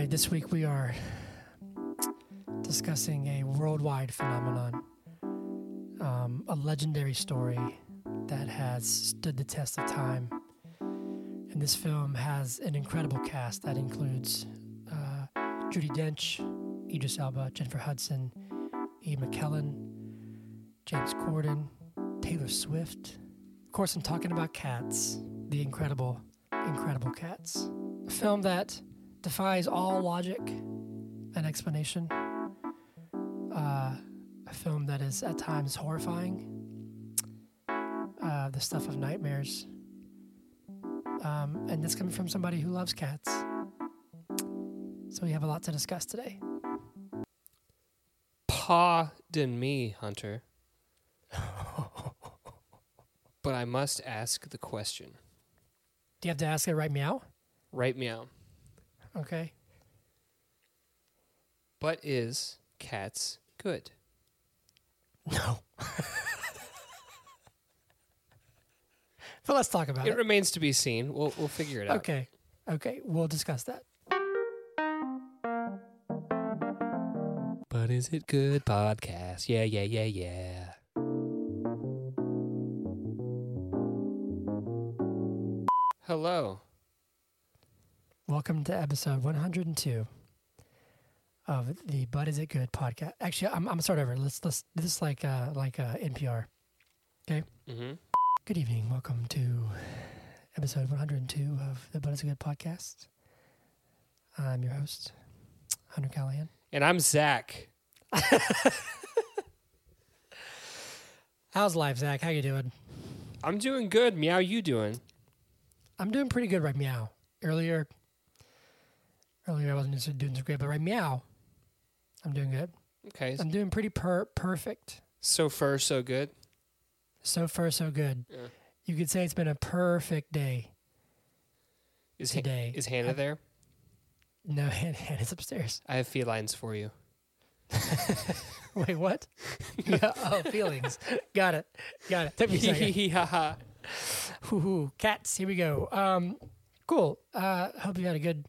right, this week we are discussing a worldwide phenomenon, um, a legendary story that has stood the test of time. And this film has an incredible cast that includes uh, Judi Dench, Idris Elba, Jennifer Hudson, Ian McKellen, James Corden, Taylor Swift. Of course, I'm talking about Cats, the incredible, incredible Cats. A film that defies all logic and explanation. Uh, a film that is at times horrifying, uh, the stuff of nightmares. Um, and that's coming from somebody who loves cats. So we have a lot to discuss today. Pardon me, Hunter. but I must ask the question. Do you have to ask it right meow? Right meow. Okay. But is cats good? No. but let's talk about It it. remains to be seen. We'll we'll figure it out. Okay. Okay. We'll discuss that. But is it good podcast? Yeah, yeah, yeah, yeah. Hello. Welcome to episode 102 of the But Is It Good podcast. Actually, I'm, I'm start over. Let's let's this like uh, like uh, NPR. Mm-hmm. Good evening. Welcome to episode 102 of the But Is It Good podcast. I'm your host, Hunter Callahan. And I'm Zach. How's life, Zach? How you doing? I'm doing good. Meow, you doing? I'm doing pretty good right meow. Earlier, earlier I wasn't just doing so great, but right meow, I'm doing good. Okay. I'm doing pretty per- perfect. So far, so good. So far, so good. Yeah. You could say it's been a perfect day Is today. is Hannah there? No, Hannah's upstairs. I have felines for you. Wait, what? yeah, oh, feelings. Got it. Got it. Took me a second. Ha ha. Hoo-hoo. Cats. Here we go. Um, cool. Uh, hope you had a good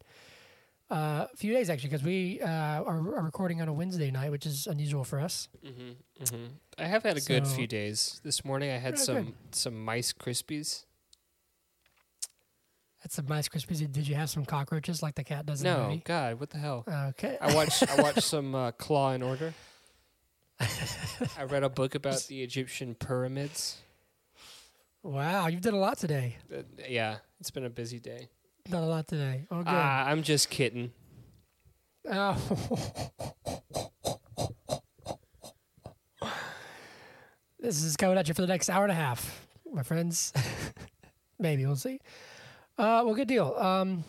uh, a few days actually, because we uh, are, are recording on a Wednesday night, which is unusual for us. Mm-hmm, mm-hmm. I have had a good few days. This morning I had some good. some mice krispies. That's some nice Krispies. Did you have some cockroaches like the cat does in the No? God, what the hell? Okay. I watched I watched some uh, Claw and Order. I read a book about the Egyptian pyramids. wow, you've done a lot today. Uh, yeah, it's been a busy day. Done a lot today. Oh, good. Ah, I'm just kidding. This is coming at you for the next hour and a half, my friends. Maybe we'll see. Uh, well, good deal. Um,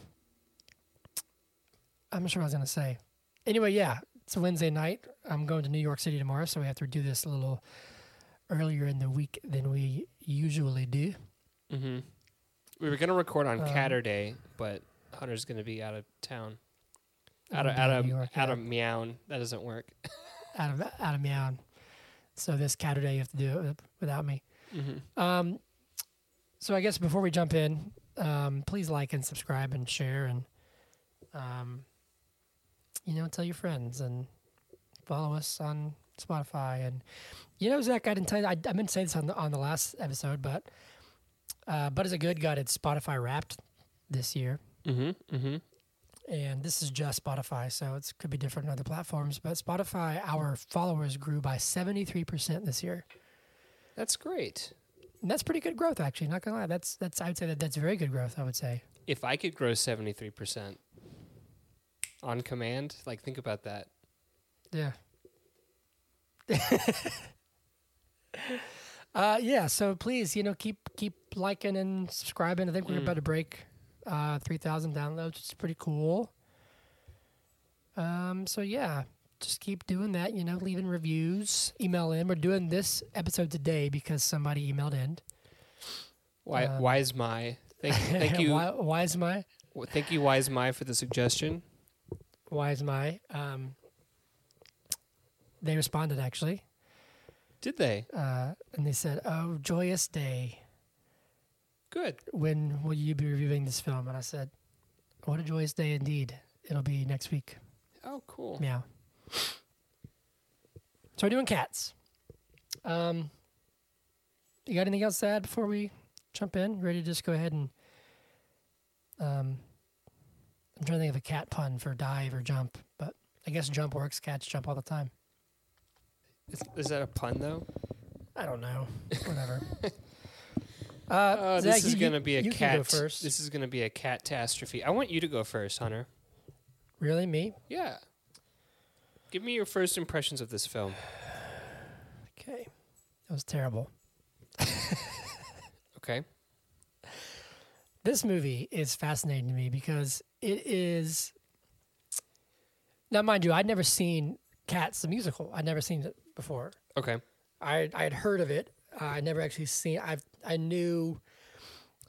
I'm not sure what I was going to say. Anyway, yeah, it's a Wednesday night. I'm going to New York City tomorrow, so we have to do this a little earlier in the week than we usually do. hmm We were gonna record on Um, Catterday, but Hunter's gonna be out of town. Out of out of New York, out yeah. of Meow. That doesn't work. out of out of meow. So this Saturday you have to do it without me. hmm Um, so I guess before we jump in, um, please like and subscribe and share and, um, you know, tell your friends and follow us on Spotify. And you know, Zach, I didn't tell you. I, I meant to say this on the on the last episode, but uh, but as a good got its Spotify Wrapped this year, hmm hmm and this is just Spotify, so it could be different on other platforms. But Spotify, our followers grew by seventy three percent this year. That's great. And that's pretty good growth, actually. Not gonna lie, that's that's I would say that that's very good growth. I would say. If I could grow seventy three percent on command, like think about that. Yeah. uh, yeah. So please, you know, keep keep liking and subscribing. I think we're Mm. about to break uh, three thousand downloads, which is pretty cool. Um. So yeah, just keep doing that. You know, leaving reviews, email in. We're doing this episode today because somebody emailed in. Why Um, wise my thank thank you why, is my w- thank you wise my for the suggestion. why is my um. They responded actually. Did they? uh, and they said, "Oh, joyous day! Good. When will you be reviewing this film?" And I said, "What a joyous day indeed! it'll be next week. Oh, cool. Yeah. So we're doing cats. Um, you got anything else to add before we jump in? Ready to just go ahead and um, I'm trying to think of a cat pun for dive or jump, but I guess jump works. Cats jump all the time. Is, is that a pun though? I don't know. Whatever. uh, Uh, Zach, this is you- going to be a you can cat. go first. This is going to be a catastrophe. I want you to go first, Hunter. really me? Yeah. Give me your first impressions of this film. Okay, that was terrible. Okay. this movie is fascinating to me because it is now mind you i'd never seen cats the musical i'd never seen it before. Okay. i i had heard of it. Uh, i'd never actually seen i i knew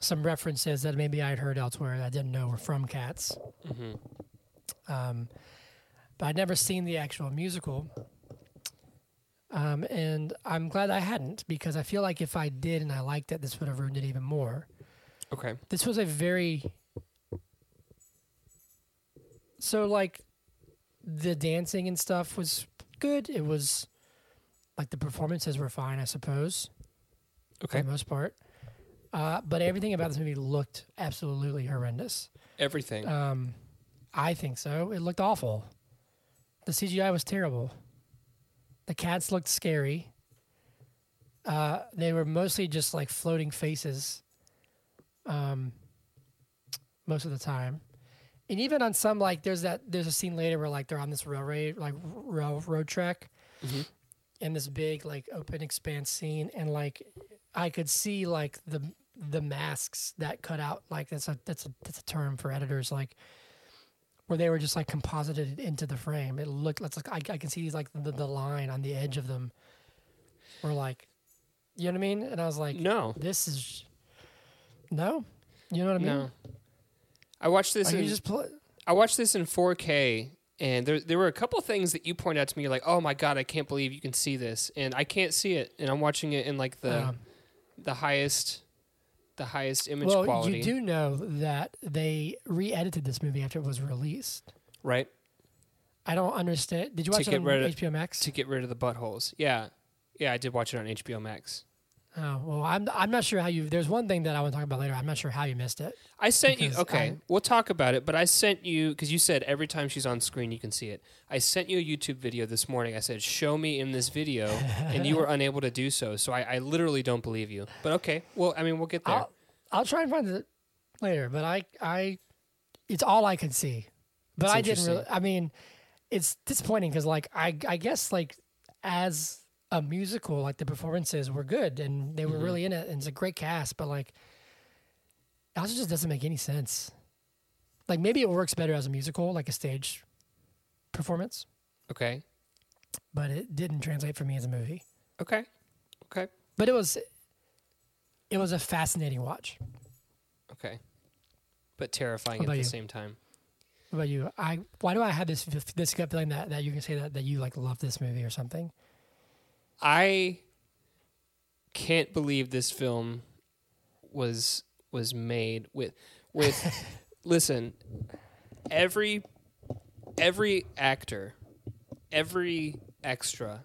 some references that maybe i'd heard elsewhere that i didn't know were from cats. Hmm um, but i'd never seen the actual musical. Um, and i'm glad i hadn't because i feel like if i did and i liked it this would have ruined it even more. Okay. this was a very so like the dancing and stuff was good. It was like the performances were fine i suppose Okay. for the most part uh, but everything about this movie looked absolutely horrendous Everything. um, i think so it looked awful the cgi was terrible the cats looked scary uh, they were mostly just like floating faces um, most of the time. And even on some like there's that there's a scene later where like they're on this railway like rail, road track Mhm. In this big like open expanse scene and like I could see like the the masks that cut out like that's a that's a that's a term for editors like where they were just like composited into the frame. It looked it's like I, I can see these like the, the line on the edge of them were like you know what I mean? And I was like no. this is no. You know what I mean? No. I watched this Like, in you just play, I watched this in 4K and there there were a couple things that you pointed out to me you're like, "Oh my god, I can't believe you can see this." And I can't see it and I'm watching it in like the um, the highest the highest image well, quality, you do know that they re-edited this movie after it was released. right? I don't understand. Did you To watch it get on rid of- HBO Max? To get rid of the buttholes. Yeah. Yeah, I did watch it on HBO Max. Oh well, I'm I'm not sure how you. There's one thing that I want to talk about later. I'm not sure how you missed it. I sent you okay. I'm- we'll talk about it, but I sent you because you said every time she's on screen you can see it. I sent you a YouTube video this morning. I said, "Show me in this video," and you were unable to do so. So I, I literally don't believe you. But okay, well, I mean, we'll get there. I'll I'll try and find it later, but I I it's all I could see. But That's I didn't really. I mean, it's disappointing because like I I guess like as a musical, like the performances were good and they were Mhm. really in it, and it's a great cast. But like, it also just doesn't make any sense. Like maybe it works better as a musical, like a stage performance, okay, but it didn't translate for me as a movie. okay, okay, But it was it was a fascinating watch. okay, but terrifying at the you? same time. What about you? I why do I have this this gut feeling that, that you can say that, that you like love this movie or something? I can't believe this film was was made with with listen every every actor every extra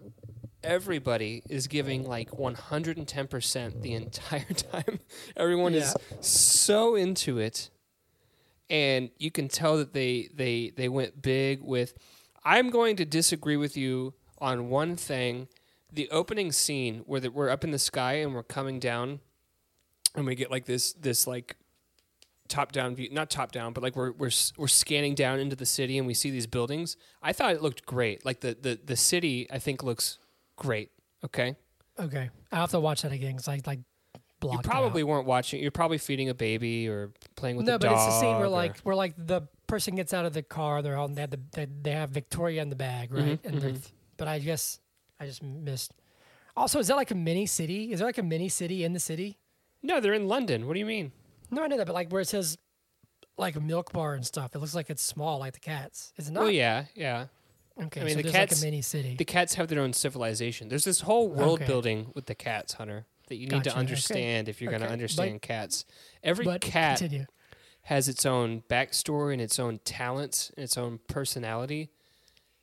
everybody is giving like 110% the entire time. Everyone is so into it. And you can tell that they they they went big with i'm going to disagree with you on one thing the opening scene where the, we're up in the sky and we're coming down and we get like this this like top down view not top down but like we're we're we're scanning down into the city and we see these buildings i thought it looked great like the the, the city i think looks great okay Okay, I will have to watch that again because I like blocked. you probably weren't watching you're probably feeding a baby or playing with no, but it's the scene where or- like where like the person gets out of the car. They're all they have the they, they have Victoria in the bag, right? Mhm, and mhm. but I guess I just missed. Also, is that like a mini city? Is there like a mini city in the city? no they're in london what do you mean No, I know that, but like where it says like milk bar and stuff, it looks like it's small, like the cats. Is it not? oh yeah yeah Okay, I mean, so the cats- like a mini city. the cats have their own civilization there's this whole world Okay. building with the cats hunter that you need Gotcha, to okay. understand if you're going Okay, to but- understand cats every but cat continue. has its own backstory and its own talents and its own personality.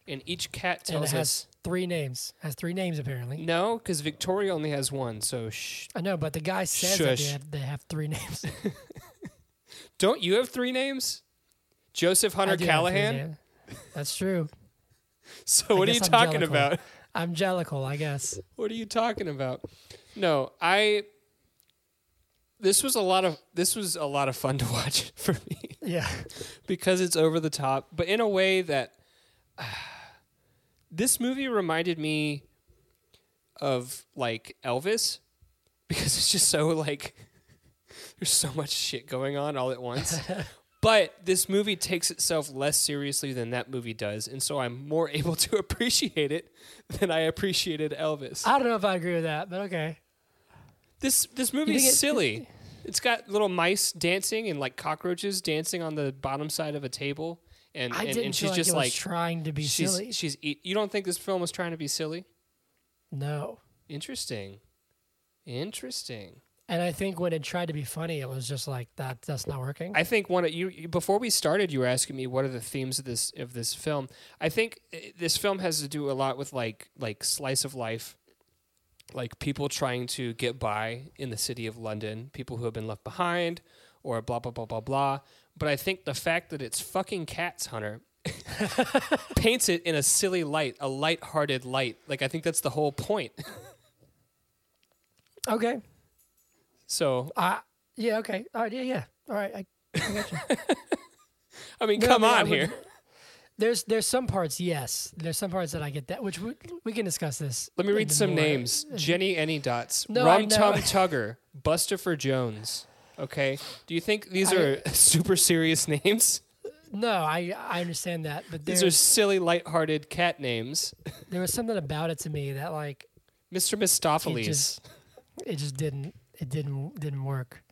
And each cat And tells has us three names. Has three names apparently. no, because Victoria only has one. So shh. I know, but the guy says that they Shush. have, they have three names. Don't you have three names? Joseph Hunter do have three Callahan. names. That's true. So what are you I'm talking Jellicle. about? I'm Jellicle, I guess. What are you talking about? No, I. This was a lot of this was a lot of fun to watch for me Yeah. because it's over the top, but in a way that this movie reminded me of like Elvis because it's just so like there's so much shit going on all at once. but this movie takes itself less seriously than that movie does, and so I'm more able to appreciate it than I appreciated Elvis. I don't know if I agree with that, but okay. This this movie's it- silly. It's got little mice dancing and like cockroaches dancing on the bottom side of a table, and I and, didn't and she's like just it was like trying to be she's silly. she's. You don't think this film was trying to be silly? No. Interesting, interesting. And I think when it tried to be funny, it was just like that. That's not working. I think one of you before we started, you were asking me what are the themes of this of this film. I think eh, this film has to do a lot with like like slice of life, like people trying to get by in the city of London, people who have been left behind, or blah blah blah blah blah. But I think the fact that it's fucking cats, Hunter, paints it in a silly light, a light-hearted light. Like I think that's the whole point. okay. So Uh, yeah. Okay. All right. Yeah. Yeah. All right. I, I got you. I mean, No, come I mean, on would- here. There's there's some parts. Yes. There's some parts that I get that, which we, we can discuss this. Let me read some more- names. Jenny Any Dots, No, Rum Tum. Tugger, Bustopher Jones. Okay. Do you think these I- are super serious names? No, I I understand that, but These are silly, lighthearted cat names. there was something about it to me that like Mr. it just it just didn't it didn't didn't work.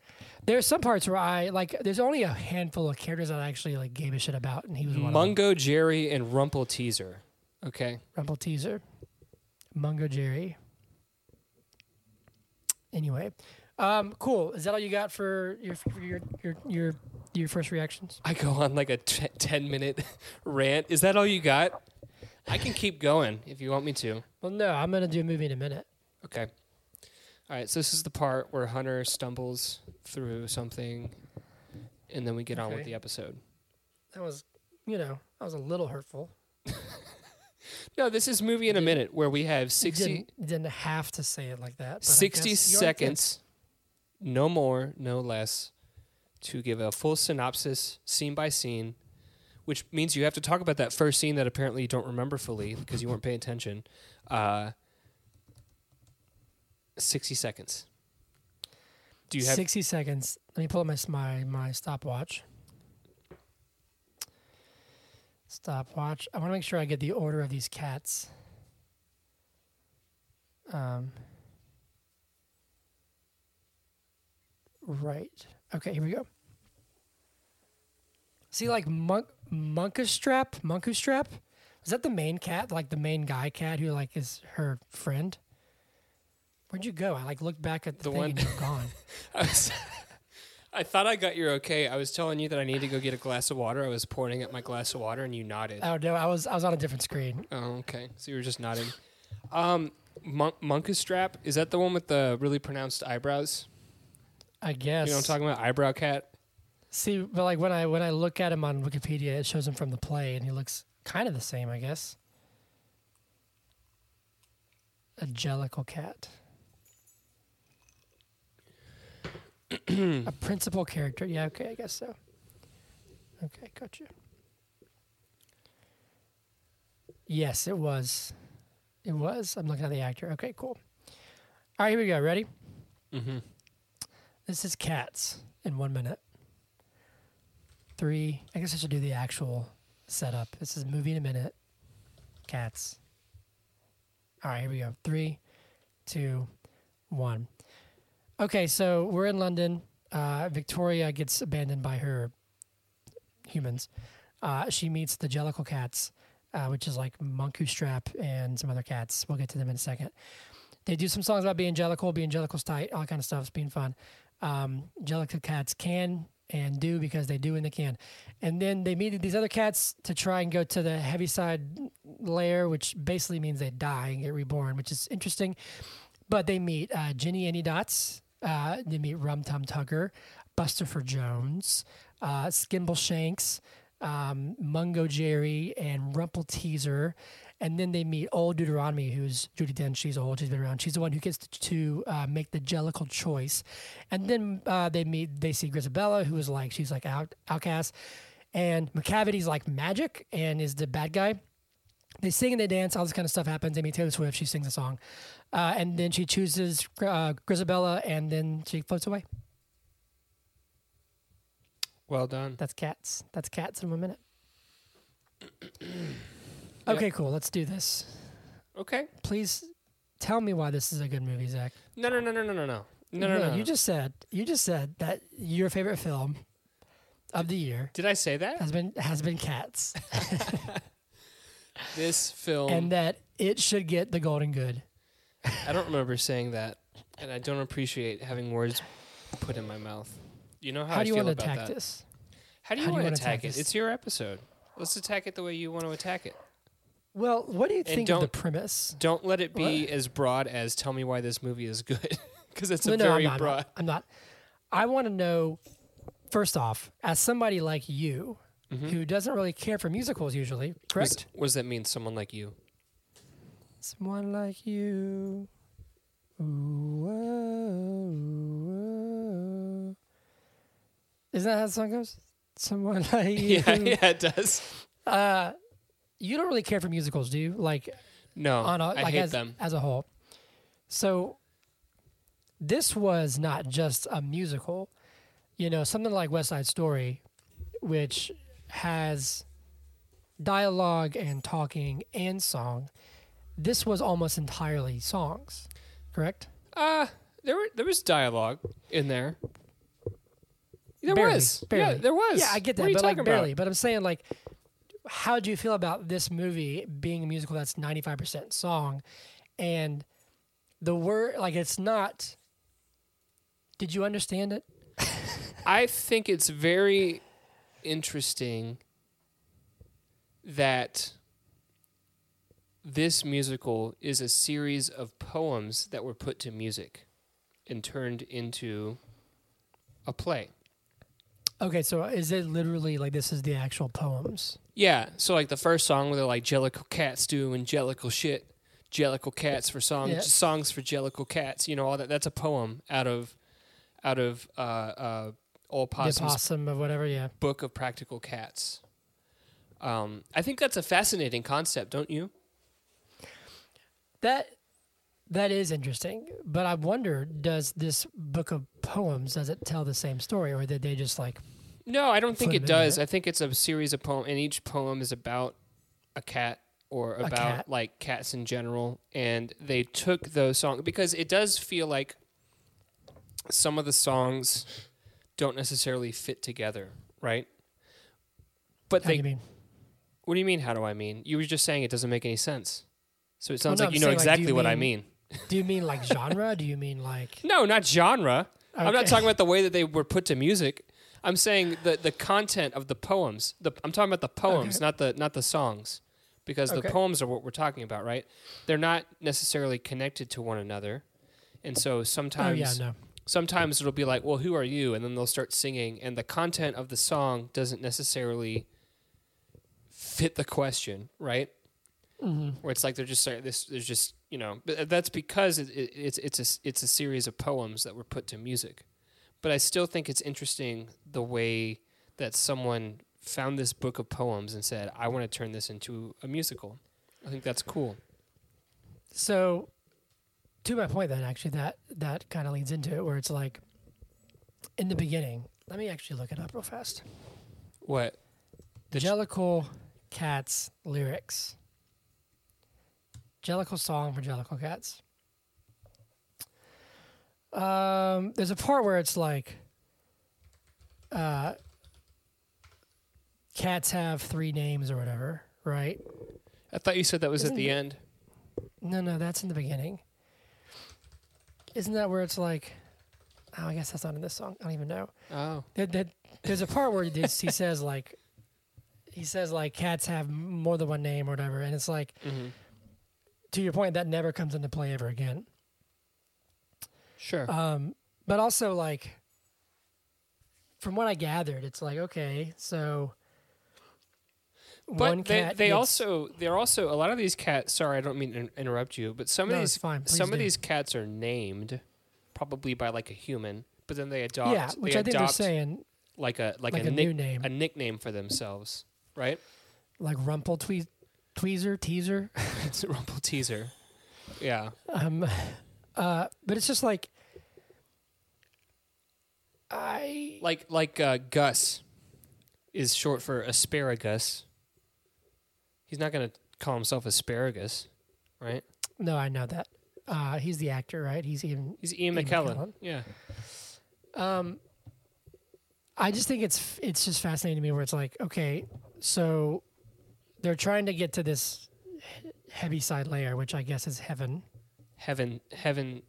There's some parts where I like. There's only a handful of characters that I actually like gave a shit about, and he was one of them. Mungo Jerry and Rumpleteazer. Okay. Rumpleteazer, Mungo Jerry. Anyway, um, cool. Is that all you got for your for your your your your first reactions? I go on like a t- 10 minute rant. Is that all you got? I can keep going if you want me to. Well, no, I'm gonna do a movie in a minute. Okay. All right. So this is the part where Hunter stumbles through something and then we get on with the episode. That was, you know, that was a little hurtful. No, this is movie in a minute where we have 60, didn't, didn't have to say it like that. But I 60 guess you did. seconds, no more, no less, to give a full synopsis, scene by scene, which means you have to talk about that first scene that apparently you don't remember fully because you weren't paying attention. Uh, 60 seconds. Do you have 60 seconds. Let me pull up my my my stopwatch. Stopwatch. I want to make sure I get the order of these cats. Um. Right. Okay. Here we go. See, like monk Monkastrap, Monkustrap. Is that the main cat? Like the main guy cat who like is her friend? Where'd you go? I like looked back at the, The thing one- and you're gone. I, was, I thought I got your okay. I was telling you that I need to go get a glass of water. I was pouring at my glass of water and you nodded. Oh no, I was I was on a different screen. Oh, okay. So you were just nodding. Um, Mon- Monkastrap, is that the one with the really pronounced eyebrows? I guess. You know what I'm talking about? Eyebrow cat? See, but like when I when I look at him on Wikipedia, it shows him from the play, and he looks kind of the same, I guess. A jellicle cat. a principal character. Yeah, okay, I guess so. Okay, gotcha. Yes, it was. It was. I'm looking at the actor. Okay, cool. All right, here we go. Ready? Mm-hmm. This is cats in one minute. Three. I guess I should do the actual setup. This is movie in a minute. Cats. All right, here we go. Three, two, one. Okay, so we're in London. Uh, Victoria gets abandoned by her humans. Uh, she meets the Jellicle cats, uh, which is like Munkustrap and some other cats. We'll get to them in a second. They do some songs about being Jellicle, being Jellicle's tight, all kind of stuff. It's being fun um, Jellicle cats can and do because they do when they can. And then they meet these other cats to try and go to the Heaviside layer, which basically means they die and get reborn, which is interesting. But they meet uh, Jenny Any Dots, uh, they meet Rum Tum Tugger, Bustopher Jones, uh, Skimbleshanks, um, Mungo Jerry, and Rumpleteazer. And then they meet old Deuteronomy, who's Judi Dench. She's old. She's been around. She's the one who gets to, to uh, make the jellicle choice. And then uh, they meet. They see Grizabella, who is like she's like out, outcast, and Macavity's like magic and is the bad guy. They sing and they dance. All this kind of stuff happens. They meet Taylor Swift. She sings a song, uh, and then she chooses uh, Grizabella, and then she floats away. Well done. That's cats. That's cats in one minute. Okay, cool. Let's do this. Okay. Please tell me why this is a good movie, Zach. No, no, no, no, no, no, no. No, no, no. You just said you just said that your favorite film of the year Did I say that? has been has been Cats, This film. and that it should get the Golden Good. I don't remember saying that, and I don't appreciate having words put in my mouth. You know how, How I do you feel want to about attack that. this? How do you how do you want to attack, attack it? this? It's your episode. Let's attack it the way you want to attack it. Well, what do you think of the premise? Don't let it be as broad as "Tell me why this movie is good," because it's a no, very I'm not, broad. I'm not. I want to know. First off, as somebody like you, who doesn't really care for musicals usually, Was- correct? What does that mean? Someone like you? Someone like you. Ooh, oh, oh. Isn't that how the song goes? Someone like you. yeah, yeah, it does. Uh, you don't really care for musicals, do you? Like No, on a, I like hate as, them. as a whole. So this was not just a musical. You know, something like West Side Story, which has dialogue and talking and song. This was almost entirely songs, correct? Uh there were there was dialogue in there. There Barely, was. barely. Yeah, there was. Yeah, I get that, What are you but like about? barely. But I'm saying like, how do you feel about this movie being a musical that's 95% song, and the word like it's not. Did you understand it? I think it's very interesting that this musical is a series of poems that were put to music and turned into a play. Okay, so is it literally like this is the actual poems? Yeah, so like the first song where they're like Jellicle cats do angelical shit, Jellicle cats for songs, Yeah. songs for Jellicle cats, you know all that. That's a poem out of out of uh, uh, Old The Possum's possum of whatever, yeah. Book of Practical Cats. Um, I think that's a fascinating concept, don't you? That that is interesting, but I wonder does this book of poems does it tell the same story or did they just like No, I don't think it does. I think it's a series of poems, and each poem is about a cat or about cat. like cats in general. And they took those songs because it does feel like some of the songs don't necessarily fit together, right? But how do they. you mean? What do you mean? How do I mean? You were just saying it doesn't make any sense. So it sounds no, like I'm you know saying, like, exactly you what I mean- mean. Do you mean like genre? do you mean like No, not genre. I'm not talking about the way that they were put to music. I'm saying the the content of the poems. The, I'm talking about the poems, Okay. not the not the songs, because Okay. the poems are what we're talking about, right? They're not necessarily connected to one another, and so Oh sometimes yeah, no. sometimes it'll be like, well, who are you? And then they'll start singing, and the content of the song doesn't necessarily fit the question, right? Mm-hmm. Where it's like they're just saying this. There's just you know, but that's because it, it, it's it's a it's a series of poems that were put to music. But I still think it's interesting the way that someone found this book of poems and said, "I want to turn this into a musical." I think that's cool. So, to my point, then actually, that that kind of leads into it, where it's like, in the beginning. Let me actually look it up real fast. What? The Jellicle Cats lyrics. Jellicle song for Jellicle Cats. Um, there's a part where it's like, uh, cats have three names or whatever, right? I thought you said that was Isn't at the it- end. No, no, that's in the beginning. Isn't that where it's like, Oh, I guess that's not in this song. I don't even know. Oh, There, there- there's a part where he says like, he says like cats have more than one name or whatever, and it's like hmm to your point that never comes into play ever again. Sure. Um, but also like, from what I gathered, it's like okay, so but one they, cat. they also they're also a lot of these cats. Sorry, I don't mean to interrupt you, but some No, of these some of these cats are named probably by like a human, but then they adopt. yeah, which they I think they're saying like a like, like, a, a, nick, new name, a nickname for themselves, right? like Rumple Tweez, Tweezer, Teaser. it's a rumple teaser. Yeah. Um, uh, but it's just like I Like like uh, Gus is short for asparagus. He's not gonna call himself asparagus, right? no, I know that. Uh, he's the actor, right? He's even. He's Ian, Ian McKellen. McKellen. Yeah. Um, I just think it's it's just fascinating to me where it's like, okay, so they're trying to get to this he- Heaviside layer, which I guess is heaven. Heaven heaven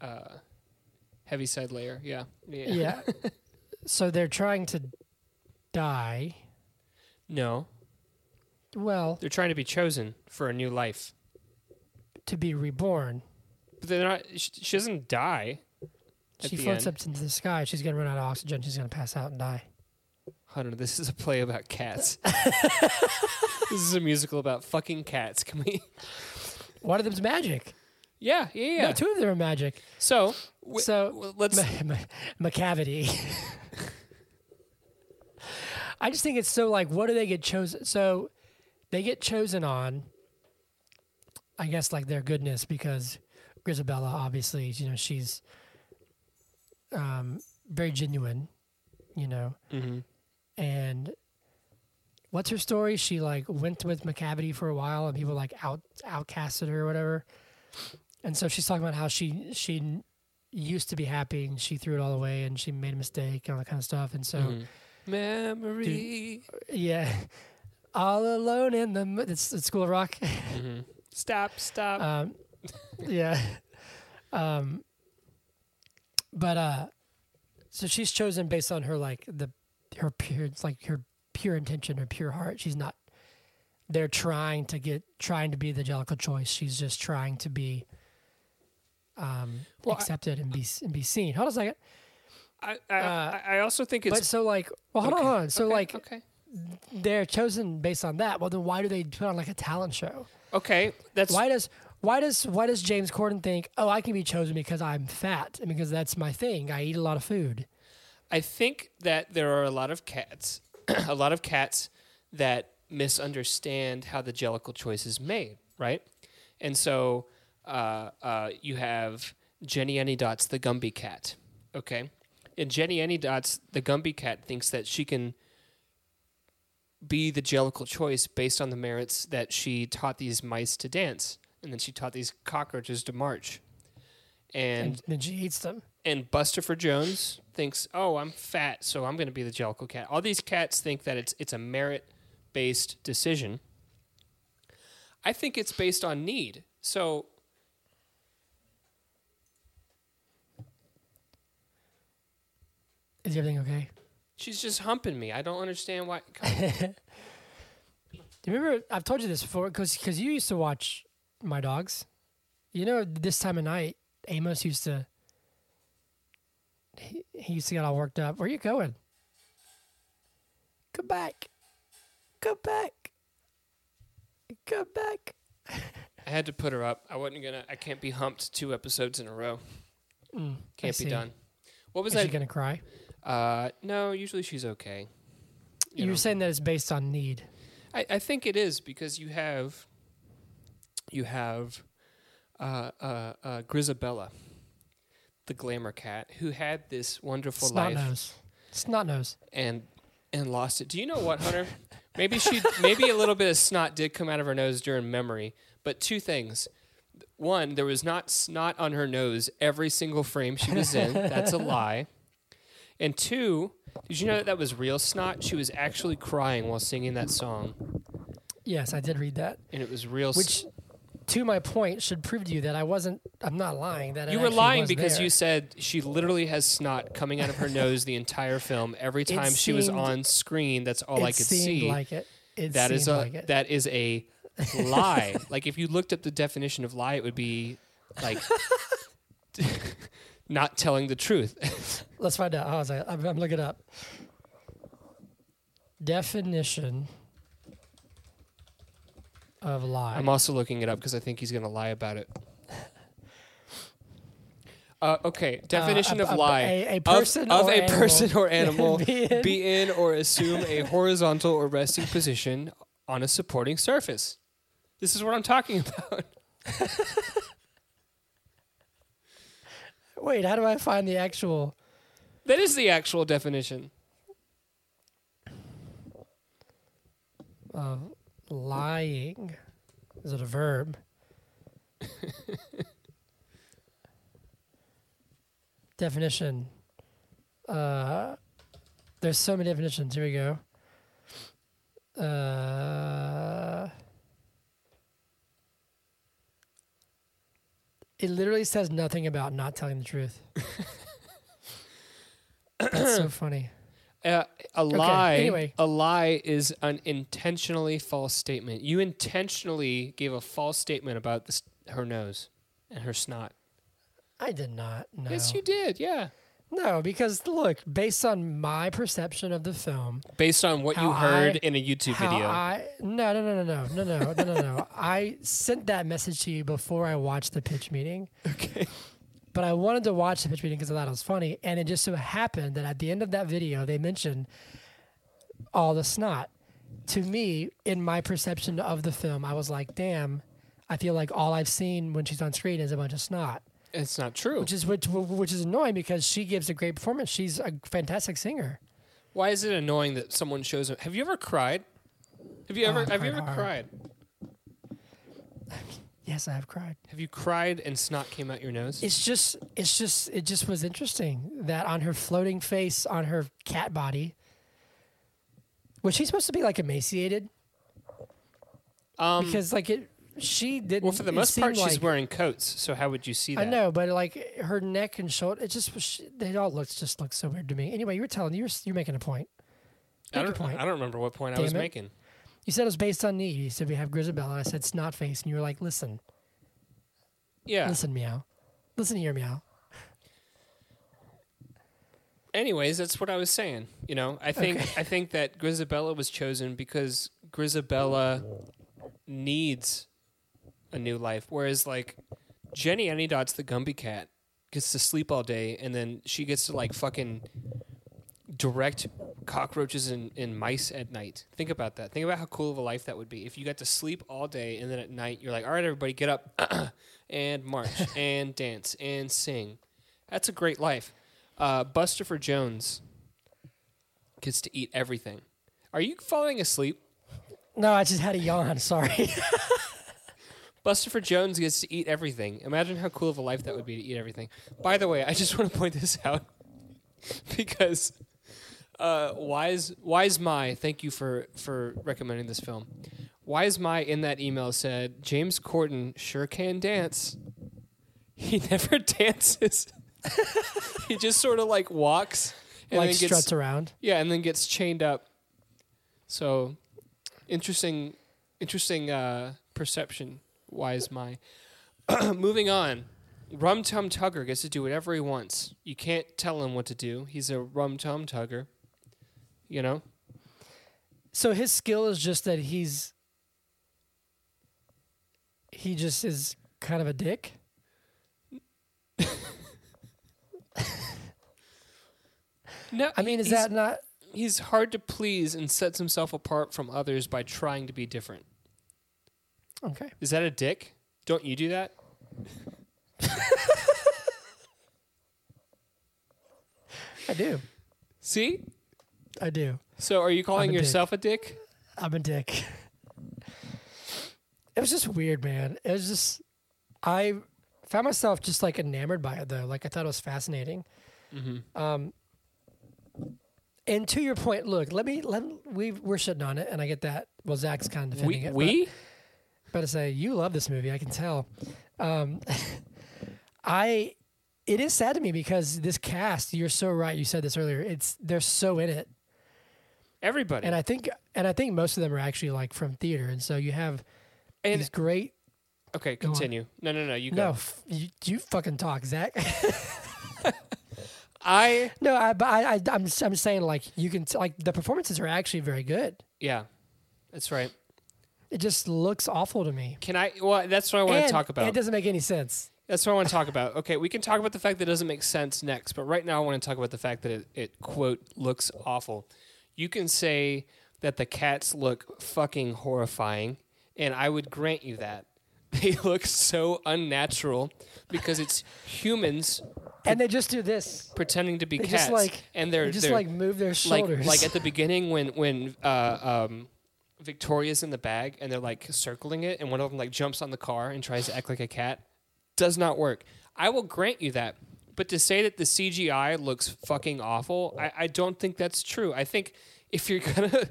uh Heaviside layer. Yeah. Yeah. Yeah. so they're trying to die. No. Well, They're trying to be chosen for a new life. to be reborn. But they're not she, she doesn't die. She floats end. up into the sky. She's gonna run out of oxygen. She's gonna pass out and die. Hunter, this is a play about cats. this is a musical about fucking cats. Can we? One of them's magic. Yeah, yeah, yeah. No, two of them are magic. So, w- So, w- let's. Ma- macavity. I just think it's so like, what do they get chosen? So they get chosen on, I guess, like their goodness because Grizabella, obviously, you know, she's um, very genuine, you know, Mhm. and what's her story? She like went with Macavity for a while, and people like out outcasted her or whatever. And so she's talking about how she she used to be happy and she threw it all away and she made a mistake and all that kind of stuff. And so Mhm. memory. yeah, all alone in the it's, it's School of Rock. Mhm. Stop! Stop! um, yeah. Um, but uh, so she's chosen based on her like the her pure it's like her pure intention, her pure heart. She's not. They're trying to get trying to be the Jellicle choice. She's just trying to be um, Well, I- accepted and be and be seen. Hold on a second. I, I, uh, I I also think it's But so like, well, hold Okay, on, hold on. So okay, like, okay, they're chosen based on that. Well, then why do they put on like a talent show? okay. That's why does why does why does James Corden think, oh, I can be chosen because I'm fat and because that's my thing. I eat a lot of food. I think that there are a lot of cats, a lot of cats that misunderstand how the Jellicle choice is made, right? And so uh, uh, you have Jenny Anydots, the Gumbie cat, okay? And Jenny Anydots, the Gumbie cat, thinks that she can be the Jellicle choice based on the merits that she taught these mice to dance, and then she taught these cockroaches to march. And, And then she eats them. and Bustopher Jones thinks, "Oh, I'm fat, so I'm going to be the Jellicle cat." All these cats think that it's it's a merit based decision. I think it's based on need. So Is everything okay? she's just humping me. I don't understand why. Do you remember? I've told you this before because you used to watch my dogs. You know, this time of night, Amos used to. He, he used to get all worked up. Where you going? Come back. Come back. Come back. I had to put her up. I wasn't gonna. I can't be humped two episodes in a row. Mm, Can't be see. done. What was Is she gonna cry? Uh, no, usually she's okay. You, know. saying that it's based on need. I, I think it is because you have you have uh, uh, uh, Grizabella, the glamour cat, who had this wonderful Snot life nose. Snot nose. and and lost it. Do you know what, Hunter? maybe she maybe a little bit of snot did come out of her nose during memory, but two things. One, there was not snot on her nose every single frame she was in. That's a lie. And two, did you know that that was real snot? She was actually crying while singing that song, Yes, I did read that. and it was real. s- Which, to my point, should prove to you that I wasn't. I'm not lying. That it You were actually lying was because there. you said she literally has snot coming out of her nose the entire film. Every time she was seemed- on screen, that's all it I could seemed see. like it. It that is seemed a like it. that is a lie. like if you looked up the definition of lie, it would be like not telling the truth. Let's find out. A second. I'm, I'm looking up. Definition of lie. I'm also looking it up because I think he's going to lie about it. Uh, okay, definition a- of a- lie a- a Of- person of, or a animal person or animal be in- be in or assume a horizontal or resting position on a supporting surface. This is what I'm talking about. Wait, how do I find the actual? That is the actual definition. of lying. Is it a verb? Definition. Uh, there's so many definitions. Here we go. Uh, it literally says nothing about not telling the truth. That's so funny. Uh, a lie. anyway. A lie is an intentionally false statement. You intentionally gave a false statement about this, her nose and her snot. I did not. No. Yes, you did. Yeah. No, because look, based on my perception of the film, Based on what you heard I- in a YouTube video. I no no no no no no no no no no. I sent that message to you before I watched the pitch meeting, okay. but I wanted to watch the pitch meeting because I thought it was funny, and it just so happened that at the end of that video they mentioned all the snot. To me, in my perception of the film, I was like, "Damn, I feel like all I've seen when she's on screen is a bunch of snot." It's not true. Which is which, which is annoying because she gives a great performance. She's a fantastic singer. Why is it annoying that someone shows up? Have you ever cried? Have you ever Oh, I've you ever hard. cried? Yes, I have cried. Have you cried and snot came out your nose? It's just, it's just, it just was interesting that on her floating face, on her cat body, was she supposed to be like emaciated? Um, Because like it, she didn't. well, for the most part, seemed she's like- wearing coats. So how would you see that? I know, but like her neck and shoulder, it just was. She, they all looked just looked so weird to me. Anyway, you were telling you're you're making a point. I Make a don't. point. I don't remember what point I was it. making. You said it was based on need. You said we have Grizabella. I said snot face, and you were like, "Listen, Yeah. listen, meow, listen to your meow." Anyways, that's what I was saying. You know, I think Okay. I think that Grizabella was chosen because Grizabella needs a new life, whereas like Jenny Anydots the Gumbie cat gets to sleep all day, and then she gets to like fucking direct cockroaches and, and mice at night. Think about that. Think about how cool of a life that would be if you got to sleep all day, and then at night you're like, all right, everybody, get up and march and dance and sing. That's a great life. Uh, Buster Jones gets to eat everything. Are you falling asleep? No, I just had a yawn. Sorry. Bustopher Jones gets to eat everything. Imagine how cool of a life that would be to eat everything. By the way, I just want to point this out because uh, Wise Wise Mai, thank you for for recommending this film. Wise My in that email said James Corden sure can dance. He never dances. he just sort of like walks and like then gets struts around. yeah, and then gets chained up. So interesting, interesting uh, perception. Wise my. Moving on, Rum Tum Tugger gets to do whatever he wants. You can't tell him what to do. He's a Rum Tum Tugger. You know. So his skill is just that he's he just is kind of a dick. No, I mean, is that not? he's hard to please and sets himself apart from others by trying to be different. Okay. Is that a dick? Don't you do that? I do. See? I do. So are you calling a yourself a dick? I'm a dick. It was just weird, man. It was just I found myself just like enamored by it though. Like I thought it was fascinating. Mm-hmm. Um, and to your point, look, let me let we we're sitting on it, and I get that. Well, Zach's kind of defending We it. but- we About to say you love this movie. I can tell. Um, I. It is sad to me because this cast. You're so right. You said this earlier. It's they're so in it, Everybody. and I think and I think most of them are actually like from theater, and so you have And- these great. okay, continue. No, no, no. You No, go. f- you, you fucking talk, Zach. I no, I, but I, I, I'm, I'm saying like you can t- like the performances are actually very good. yeah, that's right. It just looks awful to me. Can I? Well, that's what I want And to talk about. It doesn't make any sense. That's what I want to talk about. Okay, we can talk about the fact that it doesn't make sense next, but right now I want to talk about the fact that it, it quote looks awful. You can say that the cats look fucking horrifying, and I would grant you that. They look so unnatural because it's humans And they just do this. pretending to be They cats, like and they're they just they're like move their like shoulders. like at the beginning when when uh, um, Victoria's in the bag and they're like circling it, and one of them like jumps on the car and tries to act like a cat. Does not work. I will grant you that, but to say that the CGI looks fucking awful, I, I don't think that's true. I think if you're gonna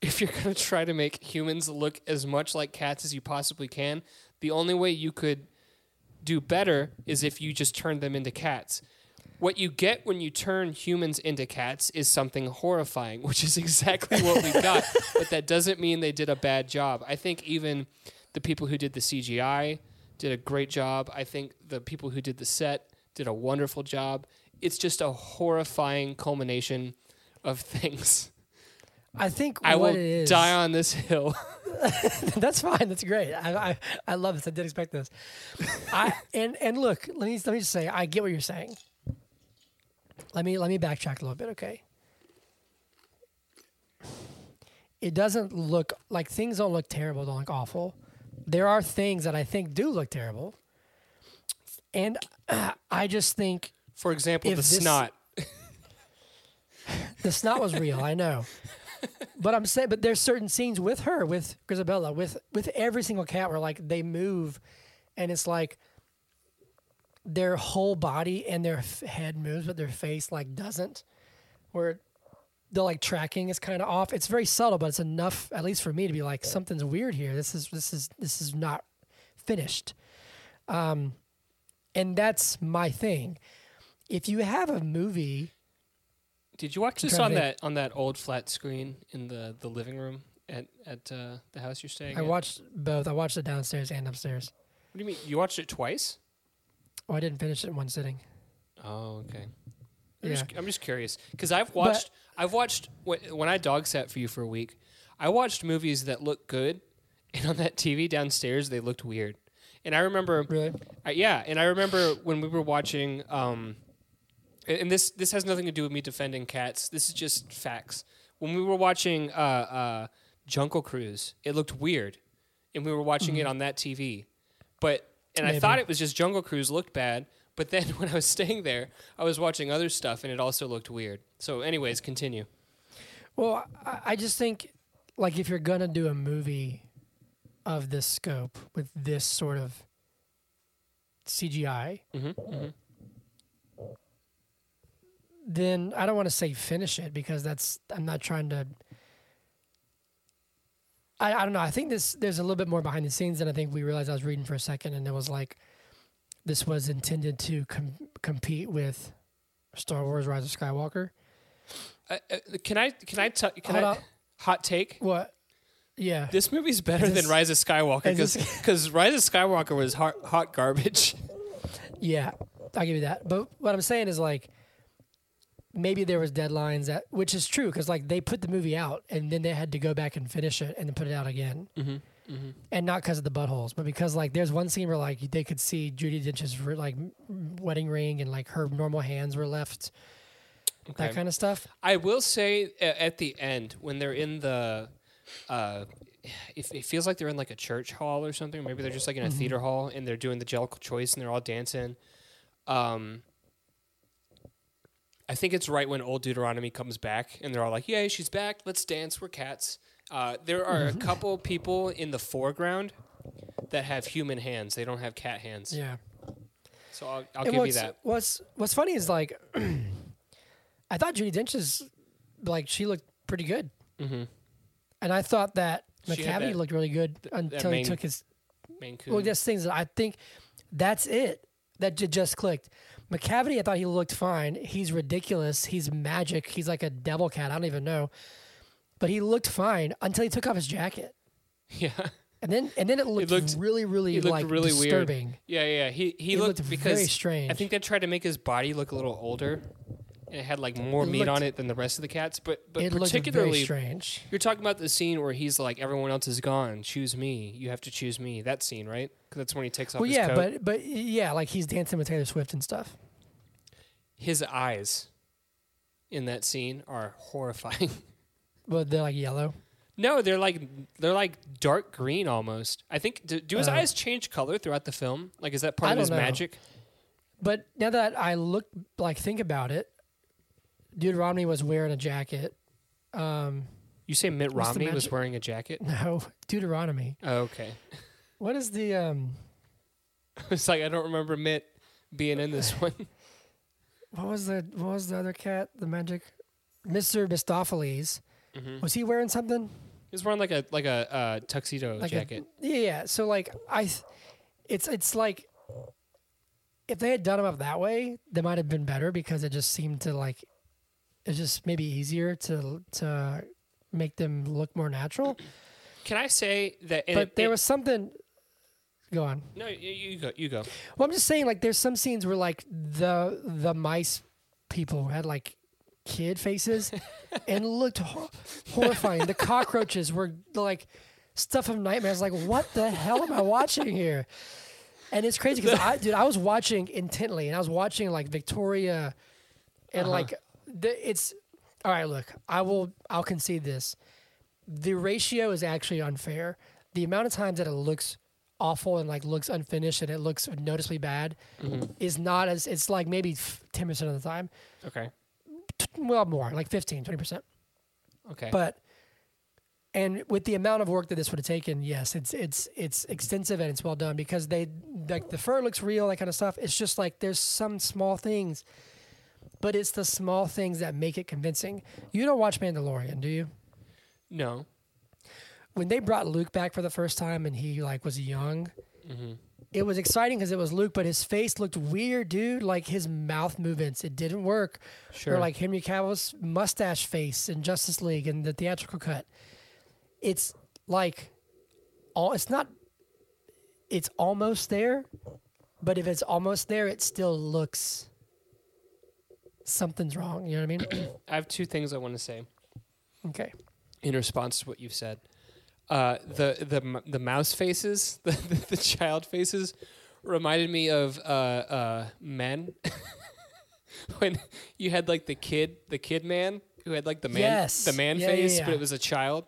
if you're gonna try to make humans look as much like cats as you possibly can, the only way you could do better is if you just turn them into cats. What you get when you turn humans into cats is something horrifying, which is exactly what we got. but that doesn't mean they did a bad job. I think even the people who did the CGI did a great job. I think the people who did the set did a wonderful job. It's just a horrifying culmination of things. I think I what will it is. die on this hill. that's fine. That's great. I, I I love this. I didn't expect this. I and and look, let me let me just say, I get what you're saying. Let me let me backtrack a little bit, okay? It doesn't look like things don't look terrible, don't look awful. There are things that I think do look terrible, and I just think For example, the this- snot. the snot was real. I know. But I'm saying, but there's certain scenes with her, with Grizabella, with with every single cat, where like they move, and it's like their whole body and their f- head moves, but their face like doesn't. Where the like tracking is kind of off. It's very subtle, but it's enough, at least for me, to be like something's weird here. This is this is this is not finished. Um, and that's my thing. If you have a movie Did you watch this on that on that old flat screen in the, the living room at at uh, the house you're staying? I at? watched both. I watched it downstairs and upstairs. What do you mean? You watched it twice? Oh, I didn't finish it in one sitting. Oh, okay. I'm, Yeah. just, I'm just curious because I've watched I've watched wh- when I dog sat for you for a week. I watched movies that look good, and on that TV downstairs they looked weird. And I remember, Really? I, yeah, and I remember when we were watching. Um, and this this has nothing to do with me defending cats. This is just facts. When we were watching uh, uh, Jungle Cruise, it looked weird, and we were watching it on that TV. But and I thought it was just Jungle Cruise looked bad. But then when I was staying there, I was watching other stuff, and it also looked weird. So, anyways, continue. Well, I, I just think, like, if you're gonna do a movie of this scope with this sort of CGI, hmm hmm then I don't want to say finish it because that's I'm not trying to. I, I don't know. I think this there's a little bit more behind the scenes than I think we realized. I was reading for a second, and it was like this was intended to com- compete with Star Wars: Rise of Skywalker. Uh, uh, can I can I t- can Hold I on. hot take? What? Yeah. This movie's better Is than Rise of Skywalker is because Rise of Skywalker was hot, hot garbage. Yeah, I'll give you that. But what I'm saying is like maybe there was deadlines that which is true because like they put the movie out and then they had to go back and finish it and then put it out again. Mm-hmm. Mm-hmm. And not because of the buttholes, but because like there's one scene where like they could see Judi Dench's like wedding ring and like her normal hands were left, that kind of stuff. I will say at the end when they're in the, uh, it, it feels like they're in like a church hall or something. Maybe they're just like in a Mm-hmm. theater hall and they're doing the Jellicle choice and they're all dancing. Um, I think it's right when old Deuteronomy comes back and they're all like, "Yay, she's back! Let's dance. We're cats." Uh, there are Mm-hmm. a couple people in the foreground that have human hands. They don't have cat hands. Yeah. So I'll, I'll give you what's, that. What's What's funny is like I thought Judi Dench's like she looked pretty good, Mm-hmm. and I thought that She had Macavity that- looked really good until he main- took his Mancoon. Well, that's things that I think that's it. That j- just clicked. Macavity, I thought he looked fine. He's ridiculous. He's magic. He's like a devil cat. I don't even know. But he looked fine until he took off his jacket. yeah. And then and then it looked, looked- really, really looked like really weird. Yeah, yeah. He he looked, looked because very strange. I think they tried to make his body look a little older, it had like more It meat looked- on it than the rest of the cats. But but it looked very particularly, strange. you're talking about the scene where he's like, "Everyone else is gone. Choose me. You have to choose me." That scene, right? Because that's when he takes off Well, yeah, coat. but but yeah, like he's dancing with Taylor Swift and stuff. his eyes in that scene are horrifying. But they're like yellow. no, they're like they're like dark green almost. I think do, do his Uh, eyes change color throughout the film? Like, is that part I of his know. magic? But now that I look like think about it, Deuteronomy was wearing a jacket. Um, You say Mitt What's the Romney was magic? wearing a jacket? no, Deuteronomy. Oh, okay. What is the um? It's like I don't remember Mitt being in this one. What was the what was the other cat? The magic, Mister Mistoffelees. Mhm. Was he wearing something? He was wearing like a like a uh, tuxedo Like jacket. A, yeah, yeah. So like I, th- it's it's like if they had done him up that way, they might have been better because it just seemed to like it's just maybe easier to to make them look more natural. Can I say that? but it- there it- was something. Go on. no. You, you go. You go. Well, I'm just saying, like, there's some scenes where like the the mice people had like kid faces and looked hor- horrifying. the cockroaches were like stuff of nightmares. Like, what the hell am I watching here? And it's crazy because I, dude, I was watching intently, and I was watching like Victoria, and Uh-huh. like the, it's all right. Look, I will, I'll concede this. The ratio is actually unfair. The amount of times that it looks awful and like looks unfinished and it looks noticeably bad Mm-hmm. is not as it's like maybe ten percent of the time. Okay. Well, more like 15, 20 percent. Okay. But and with the amount of work that this would have taken, yes, it's it's it's extensive and it's well done because they like the fur looks real, that kind of stuff. It's just like there's some small things, but it's the small things that make it convincing. You don't watch Mandalorian, do you? no. When they brought Luke back for the first time and he like was young, hmm it was exciting because it was Luke, but his face looked weird, dude. Like his mouth movements, it didn't work. Sure. Or like Henry Cavill's mustache face in Justice League and the theatrical cut. It's like all it's not it's almost there, but if it's almost there, it still looks something's wrong. You know what I mean? I have two things I want to say okay. in response to what you've said. Uh, the the m- the mouse faces, the, the, the child faces, reminded me of uh, uh, men. when you had like the kid, the kid man who had like the man, Yes. the man Yeah, yeah, face, yeah. but it was a child.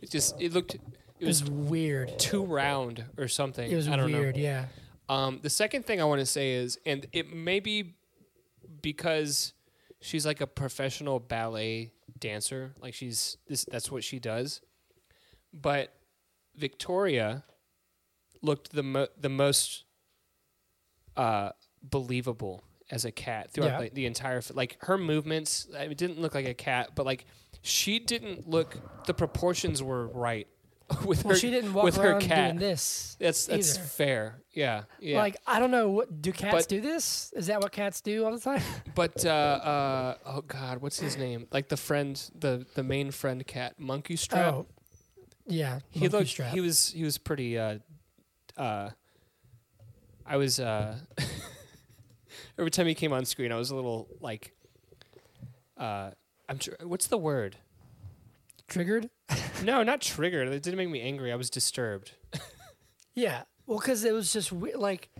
It just it looked it It was was weird. too round or something. It was I don't weird, know. yeah. Um, the second thing I want to say is, and it may be because she's like a professional ballet dancer, like she's this. That's what she does. But Victoria looked the mo- the most uh, believable as a cat throughout Yeah. like, the entire. f- Like her movements, I mean, it didn't look like a cat, but like she didn't look. The proportions were right with Well, her. she didn't walk with her around cat. doing this. That's that's either. fair. Yeah, yeah. Like I don't know, what do cats But- do this? Is that what cats do all the time? But uh, uh, oh god, what's his name? Like the friend, the the main friend cat, Munkustrap. Oh, yeah. he monkey looked. strap. He was. He was pretty. Uh, uh, I was. Uh, every time he came on screen, I was a little like. Uh, I'm. Tr- what's the word? Triggered. No, not triggered. It didn't make me angry. I was disturbed. Yeah. Well, because it was just we- like,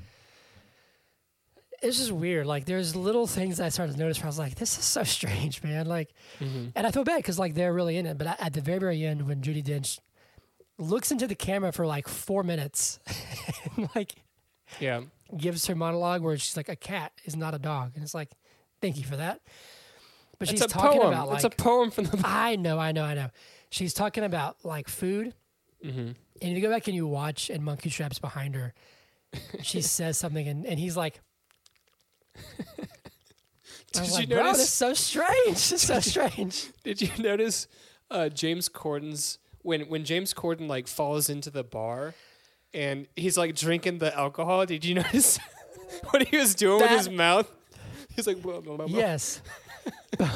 it's just weird. Like, there's little things that I started to notice where I was like, this is so strange, man. Like, mm-hmm. and I feel bad because, like, they're really in it. But at at the very, very end, when Judi Dench looks into the camera for like four minutes and, like, Yeah. gives her monologue where she's like, a cat is not a dog. And it's like, thank you for that. But It's she's a talking poem. about, like, it's a poem from the. I know, I know, I know. She's talking about, like, food. Mhm. And you go back and you watch, and Munkustrap's behind her, she says something, and, and he's like, Did you like, bro, this is notice? so strange. Is so strange. Did you notice uh, James Corden's when when James Corden like falls into the bar and he's like drinking the alcohol. Did you notice what he was doing with his mouth? He's like, blah, blah, blah. Yes.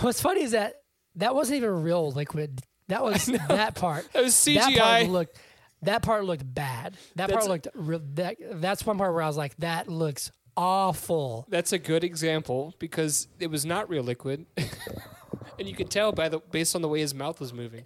What's funny is that that wasn't even real liquid. That was that part. That was That part looked. That part looked bad. That That's- part looked. Real, that that's one part where I was like, that looks awful. That's a good example because it was not real liquid, and you could tell by the based on the way his mouth was moving.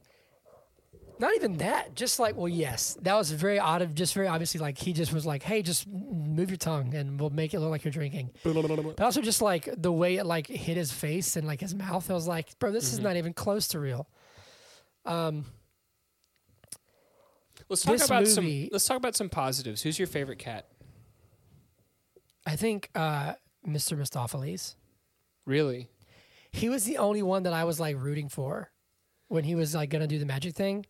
Not even that. Just like, well, yes, that was very odd. Of just very obviously, like he just was like, hey, just move your tongue and we'll make it look like you're drinking. But also just like the way it like hit his face and like his mouth, I was like, bro, this is not even close to real. Um, Let's talk about movie- some. Let's talk about some positives. Who's your favorite cat? I think uh, Mr. Mistoffelees. Really? He was the only one that I was like rooting for when he was like gonna do the magic thing.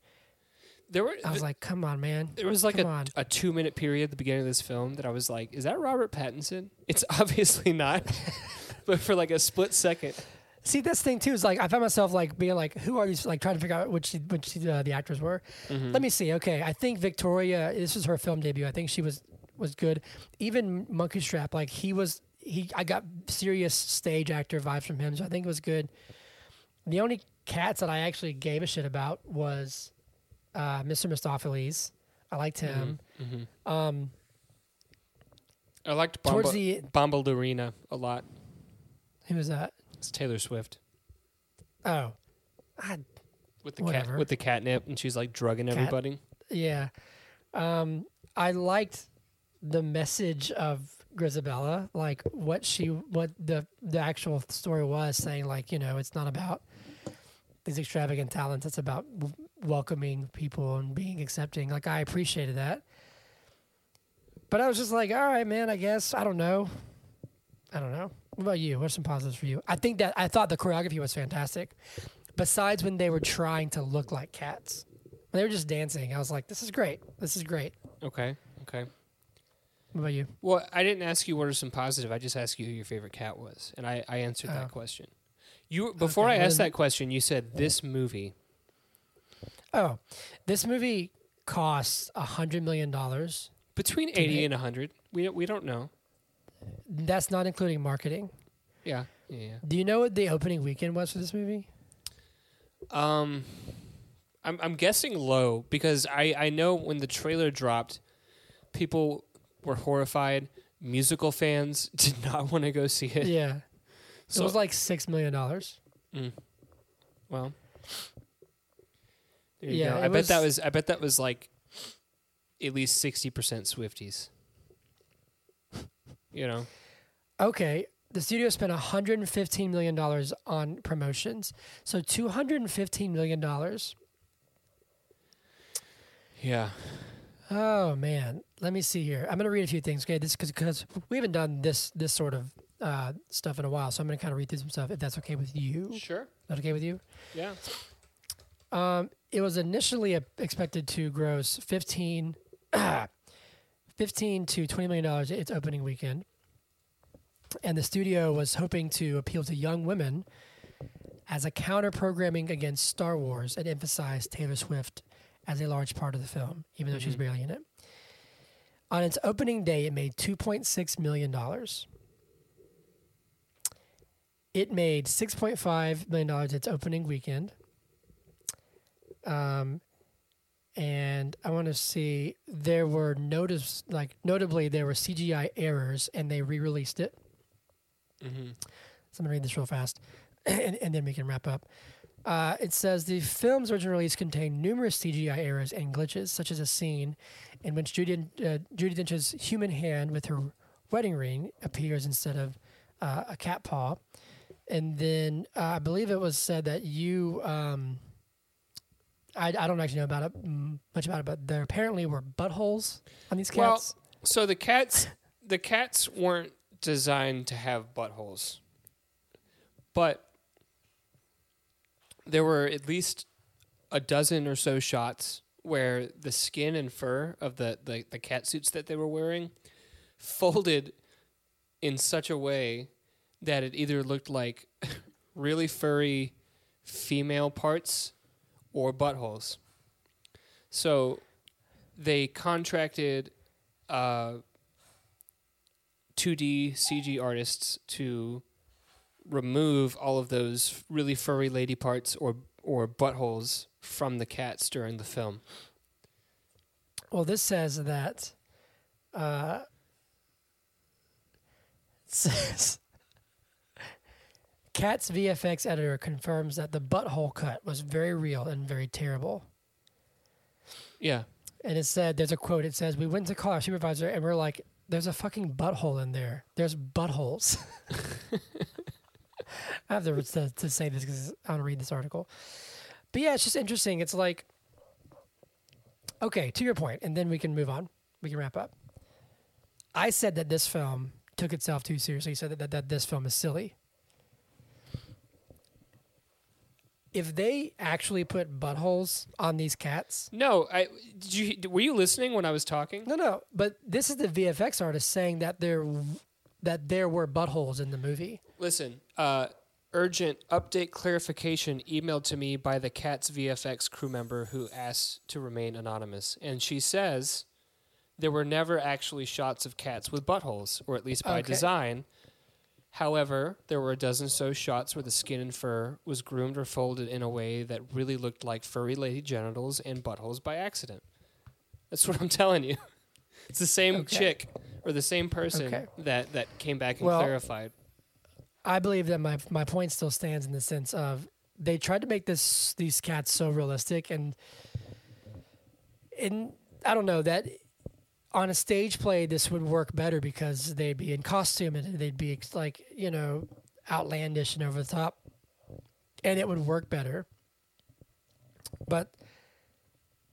There were. I was like, come on, man. there was like come a, on. a two minute period at the beginning of this film that I was like, "Is that Robert Pattinson?" It's obviously not, but for like a split second, See, that's the thing too. Is like I found myself like being like, who are these? Like trying to figure out which which uh, the actors were. Let me see. Okay, I think Victoria. This was her film debut. I think she was was good. Even Munkustrap, like he was. He I got serious stage actor vibes from him, so I think it was good. The only cats that I actually gave a shit about was uh, Mr. Mistoffelees. I liked him. Um, I liked Bomba, the- Bombalurina a lot. who was that? It's Taylor Swift Oh, I with the Whatever. cat with the catnip, and she's like drugging Cat- everybody. Yeah. Um, I liked the message of Grizabella, like what she, what the the actual story was saying, like you know, it's not about these extravagant talents; it's about welcoming people and being accepting. Like I appreciated that, but I was just like, all right, man. I guess I don't know. I don't know. What about you? What's some positives for you? I think that I thought the choreography was fantastic. Besides when they were trying to look like cats. When they were just dancing, I was like, "This is great. This is great." Okay, okay. What about you? Well, I didn't ask you what are some positive. I just asked you who your favorite cat was, and I, I answered Oh. that question. You before Okay, I asked that question, you said this movie. Oh, this movie costs a hundred million dollars. Between eighty and hundred, we don't, we don't know. That's not including marketing. Yeah, yeah. yeah. Do you know what the opening weekend was for this movie? Um, I'm I'm guessing low because I I know when the trailer dropped, people were horrified. Musical fans did not want to go see it. yeah, So it was like six million dollars. Mm. Well, Yeah, I bet that was- I bet that was like at least sixty percent Swifties. You know, Okay, the studio spent hundred and fifteen million dollars on promotions. So two hundred and fifteen million dollars. yeah. Oh man, let me see here. I'm gonna read a few things. Okay, this because we haven't done this this sort of uh, stuff in a while, so I'm gonna kind of read through some stuff if that's okay with you. Sure. That okay with you? Yeah. Um, it was initially expected to gross 15, 15 to 20 million dollars its opening weekend. And the studio was hoping to appeal to young women as a counter programming against Star Wars and emphasize Taylor Swift as a large part of the film, even though she's Mhm. barely in it. On its opening day, it made $2.6 million. It made $6.5 million its opening weekend. Um, and I want to see there were notice like notably there were CGI errors and they re-released it. Mm-hmm. So I'm gonna read this real fast, and, and then we can wrap up. Uh, it says the film's original release contained numerous CGI errors and glitches, such as a scene in which Judi, uh, Judi Dench's human hand with her wedding ring appears instead of uh, a cat paw. And then uh, I believe it was said that you, um, I, I don't actually know about it mm, much about it, but there apparently were buttholes on these cats. Well. So the cats, the cats weren't designed to have buttholes, but there were at least a dozen or so shots where the skin and fur of the, the, the cat suits that they were wearing folded in such a way that it either looked like really furry female parts or buttholes. So they contracted uh, 2D CG artists to remove all of those really furry lady parts or or buttholes from the cats during the film. Well, this says that. Uh, says. Cat's VFX editor confirms that the butthole cut was very real and very terrible. Yeah. And it said, there's a quote. It says, "We went to call our supervisor and we're like, there's a fucking butthole in there. There's buttholes." I have to, to, to say this because I to read this article. But yeah, it's just interesting. It's like, okay, to your point, and then we can move on. We can wrap up. I said that this film took itself too seriously. You said that, that, that this film is silly. If they actually put buttholes on these cats, No, I did you were you listening when I was talking? no, no. But this is the VFX artist saying that there that there were buttholes in the movie. Listen, uh, urgent update clarification emailed to me by the Cats VFX crew member who asked to remain anonymous. And she says there were never actually shots of cats with buttholes, or at least by Okay. design. However, there were a dozen or so shots where the skin and fur was groomed or folded in a way that really looked like furry lady genitals and buttholes by accident. That's what I'm telling you. It's the same Okay. chick or the same person Okay. that, that came back and Well, clarified. I believe that my my point still stands in the sense of they tried to make this these cats so realistic and and I don't know that on a stage play this would work better because they'd be in costume and they'd be like you know outlandish and over the top and it would work better but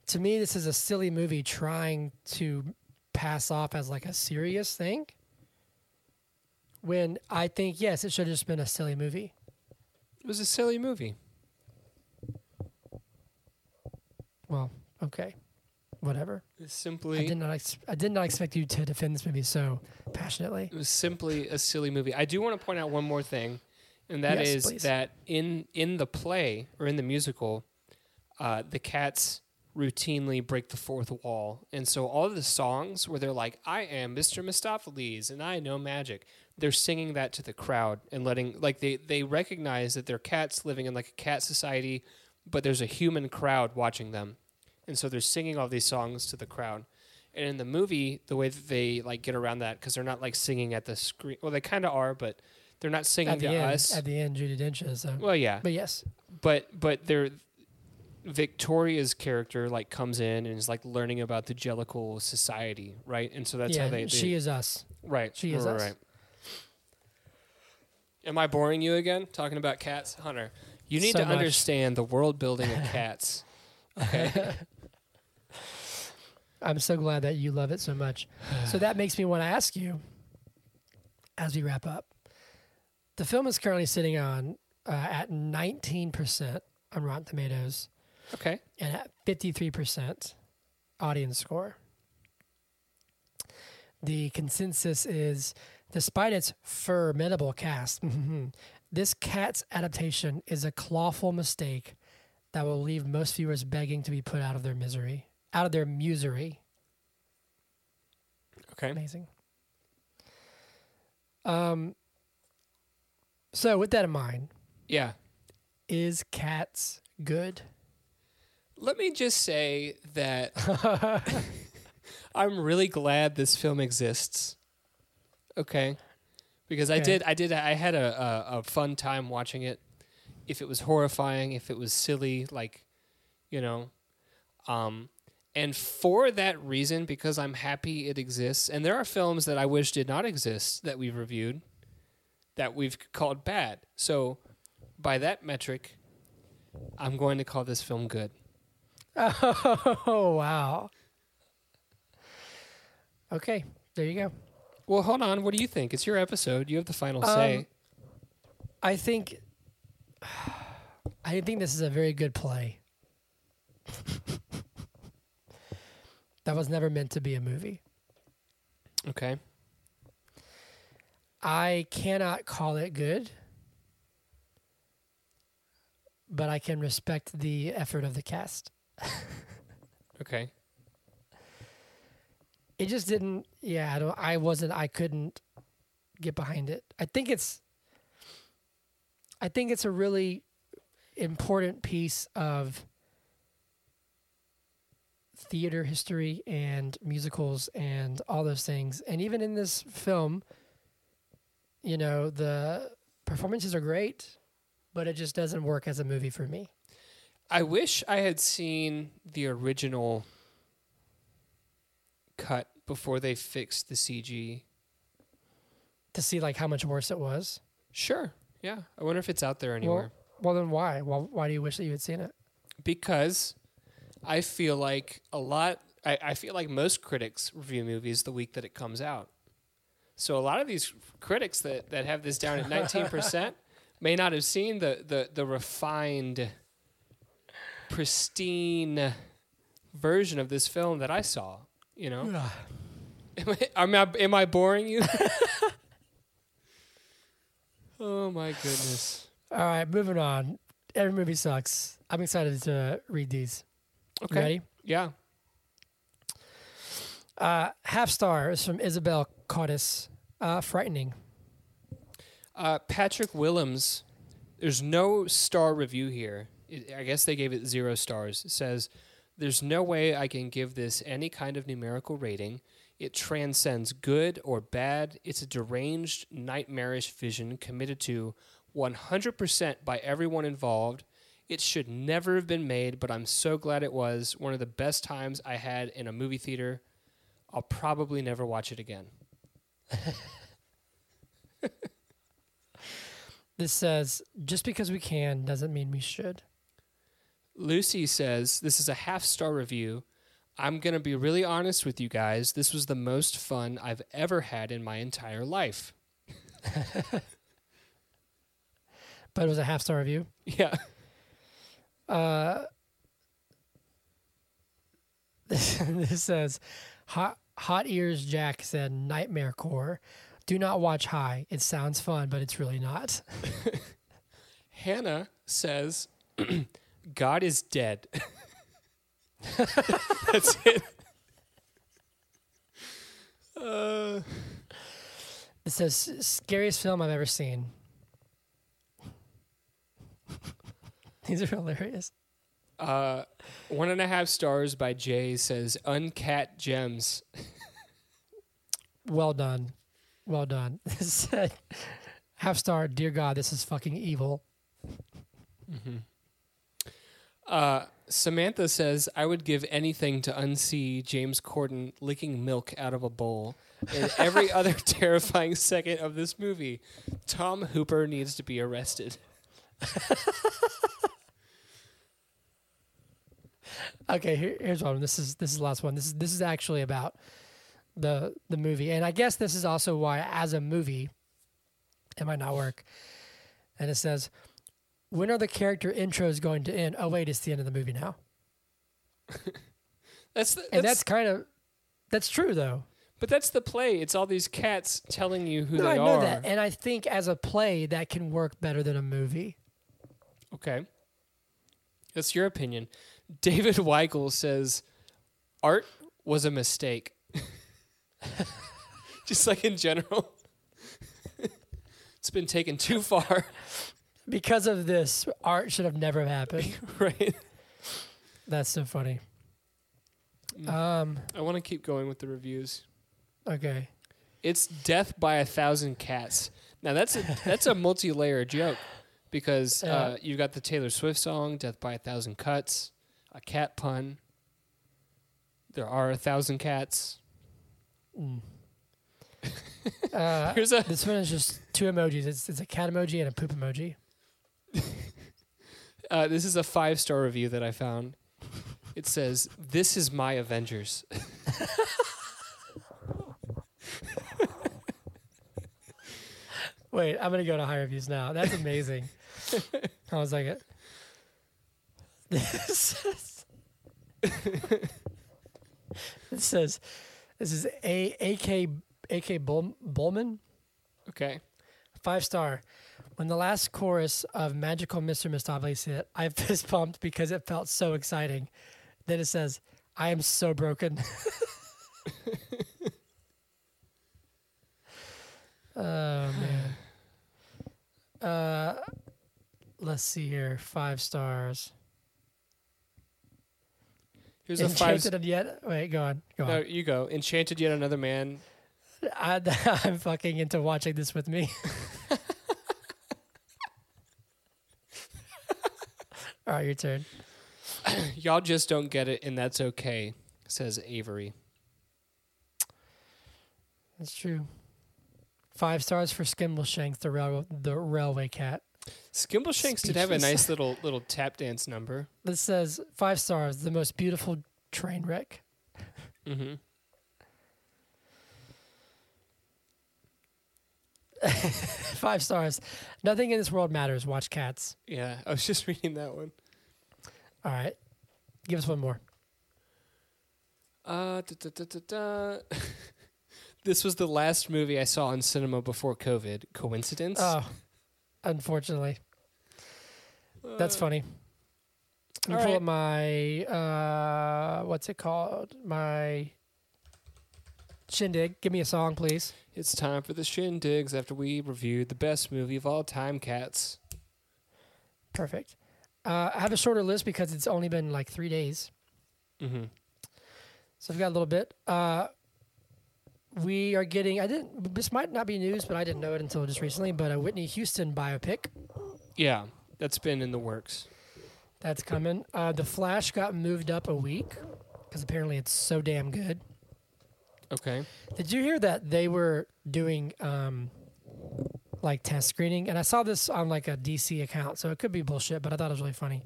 to me this is a silly movie trying to pass off as like a serious thing when I think yes, it should have just been a silly movie. It was a silly movie. Well, okay, whatever. Was I simply did not. Ex- I did not expect you to defend this movie so passionately. it was simply a silly movie. I do want to point out one more thing, and that Yes, is please. that in in the play or in the musical, uh, the cats routinely break the fourth wall, and so all of the songs where they're like, "I am Mr. Mistoffelees and I know magic," they're singing that to the crowd and letting like they they recognize that they're cats living in like a cat society, but there's a human crowd watching them, and so they're singing all these songs to the crowd. And in the movie, the way that they like get around that because they're not like singing at the screen. Well, they kind of are, but they're not singing At the to end, us. at the end, Judi Dench is. So. well, yeah, But yes, but but they're Victoria's character like comes in and is like learning about the Jellicle society, right? And so that's yeah, how they, they she is us. right. she is right, us. right. Am I boring you again talking about cats, Hunter? You need So to much. understand the world building of cats. Okay. I'm so glad that you love it so much. so that makes me want to ask you, as we wrap up, the film is currently sitting on uh, at 19% on Rotten Tomatoes okay. and at 53% audience score. The consensus is despite its formidable cast, this cat's adaptation is a clawful mistake that will leave most viewers begging to be put out of their misery, out of their musery. Okay. Amazing. Um, so, with that in mind, Yeah. is Cats good? Let me just say that I'm really glad this film exists. Okay. Because I did I did I had a, a, a fun time watching it. If it was horrifying, if it was silly, like, you know. Um and for that reason, because I'm happy it exists, and there are films that I wish did not exist that we've reviewed that we've called bad. So by that metric, I'm going to call this film good. Oh, wow. Okay, there you go. Well, hold on. What do you think? It's your episode. You have the final Um, say. I think I think this is a very good play. that was never meant to be a movie. Okay. I cannot call it good, but I can respect the effort of the cast. Okay. it just didn't. Yeah, I don't. I wasn't. I couldn't get behind it. I think it's. I think it's a really important piece of theater history and musicals and all those things. And even in this film, you know, the performances are great, but it just doesn't work as a movie for me. I wish I had seen the original cut before they fixed the CG. To see like how much worse it was. Sure. Yeah. I wonder if it's out there anywhere. Well, then why? Well, why do you wish that you had seen it? because I feel like a lot. I, I feel like most critics review movies the week that it comes out. So a lot of these critics that, that have this down at nineteen percent may not have seen the, the, the refined, pristine version of this film that I saw. You know, am I, am I, am I boring you? oh my goodness. All right, moving on. Every movie sucks. I'm excited to read these. You Okay. Ready? Yeah. Uh, half star is from Isabel Cautis. Uh, frightening. Uh, Patrick Willems, there's no star review here. It, I guess they gave it zero stars. It says, There's no way I can give this any kind of numerical rating. It transcends good or bad. It's a deranged, nightmarish vision committed to 100% by everyone involved. It should never have been made, but I'm so glad it was. One of the best times I had in a movie theater. I'll probably never watch it again. This says, just because we can doesn't mean we should. Lucy says, This is a half star review. I'm going to be really honest with you guys. This was the most fun I've ever had in my entire life. But it was a half star review. Yeah. Uh, this, this says, hot, hot ears Jack said, nightmare core. Do not watch high. It sounds fun, but it's really not. Hannah says, God is dead. That's it. Uh, It says, scariest film I've ever seen. These are hilarious. uh, one and a half stars by Jay says, Uncat Gems. Well done. Well done. Said, half star, dear God, this is fucking evil. Uh, Samantha says, I would give anything to unsee James Corden licking milk out of a bowl. And every other terrifying second of this movie, Tom Hooper needs to be arrested. Okay, here, here's one. This is this is the last one. This is this is actually about the the movie, and I guess this is also why, as a movie, it might not work. And it says, "When are the character intros going to end?" Oh wait, it's the end of the movie now, That's the, and that's, that's kind of that's true though. but that's the play. It's all these cats telling you who No, they I know are. that, and I think as a play that can work better than a movie. Okay. That's your opinion. David Weigel says art was a mistake. Just like in general. it's been taken too far, Because of this, art should have never happened. right? That's so funny. Mm. Um. I want to keep going with the reviews. Okay. It's death by a thousand cats. Now that's a that's a multi-layer joke because uh, Yeah. you've got the Taylor Swift song "Death by a Thousand Cuts," a cat pun. There are a thousand cats. Mm. Uh, Here's a This one is just two emojis. It's, it's a cat emoji and a poop emoji. uh, this is a five star review that I found. It says, "This is my Avengers." Wait, I'm gonna go to high reviews now. That's amazing. I was like, this is, says, this is A A K A K Bull, Bullman. Okay. Five star. When the last chorus of Magical Mr. Mistoffelees hit, I fist pumped because it felt so exciting. Then it says, I am so broken. oh, man. Uh, let's see here. Five stars. Here's a five. Enchanted yet? Wait, go on. Go No, on. you go. Enchanted yet another man. I, I'm fucking into watching this with me. All right, your turn. Y'all just don't get it, and that's okay, says Avery. That's true. Five stars for Skimbleshanks, the rail, the railway cat. Skimbleshanks did have a nice little little tap dance number. This says five stars, the most beautiful train wreck. Mm-hmm. Five stars. Nothing in this world matters. Watch cats. Yeah, I was just reading that one. All right. Give us one more. Uh, da, da, da, this was the last movie I saw in cinema before COVID. Coincidence? Oh, unfortunately. That's Uh, funny. Let me all pull right. up my uh what's it called? My shindig. Give me a song, please. It's time for the shindigs after we reviewed the best movie of all time, Cats. Perfect. Uh, I have a shorter list because it's only been like three days, Mm-hmm. so I've got a little bit. Uh, we are getting. I didn't. This might not be news, but I didn't know it until just recently. But a Whitney Houston biopic Yeah, that's been in the works. that's coming. Uh, the Flash got moved up a week because apparently it's so damn good. Okay. Did you hear that they were doing um, like test screening? And I saw this on like a DC account, so it could be bullshit, but I thought it was really funny.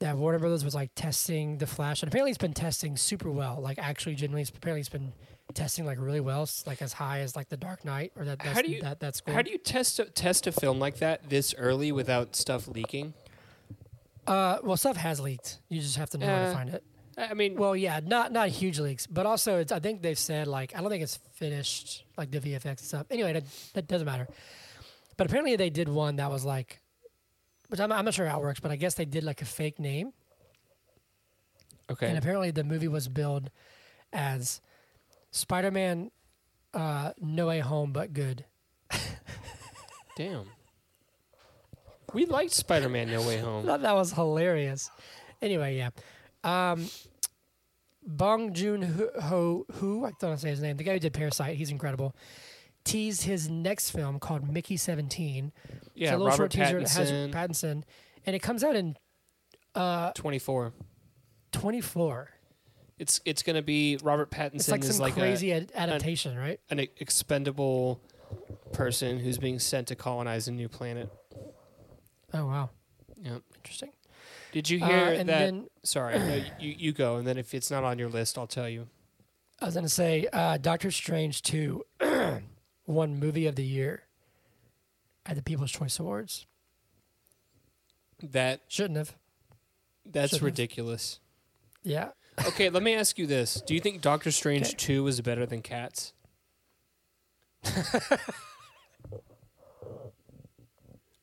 That Warner Brothers was like testing the Flash, and apparently it's been testing super well. Like actually, generally, it's, apparently it's been testing like really well, like as high as like the Dark Knight or that. That's, How do you- that that's cool. How do you test a, test a film like that this early without stuff leaking? Uh, well, stuff has leaked. You just have to know where Uh, to find it. I I mean, Well, yeah, not not huge leaks, but also it's. I think they've said like I don't think it's finished like the VFX and stuff. Anyway, that, that doesn't matter. But apparently they did one that was like, which I'm, I'm not sure how it works, but I guess they did like a fake name, okay. and apparently the movie was billed as Spider-Man, uh, No Way Home, but good. Damn. We liked Spider-Man: No Way I Home. thought that was hilarious. Anyway, yeah. Um, Bong Joon Ho, who I don't want to say his name, the guy who did Parasite, he's incredible. Teased his next film called Mickey Seventeen. It's Yeah, a little Robert short teaser. It has Pattinson, Pattinson, and it comes out in uh, 24. 24. It's it's gonna be Robert Pattinson It's like is some like crazy ad- adaptation, right? an expendable person who's being sent to colonize a new planet. Oh wow, Yeah. interesting. Did you Uh, hear and that? then Sorry, no, you you go, and then if it's not on your list, I'll tell you. I was gonna say uh, Doctor Strange two won Movie of the Year at the People's Choice Awards. That Shouldn't have. that's Should've. ridiculous. Yeah. Okay, let me ask you this: Do you think Doctor Strange Okay. two is better than Cats?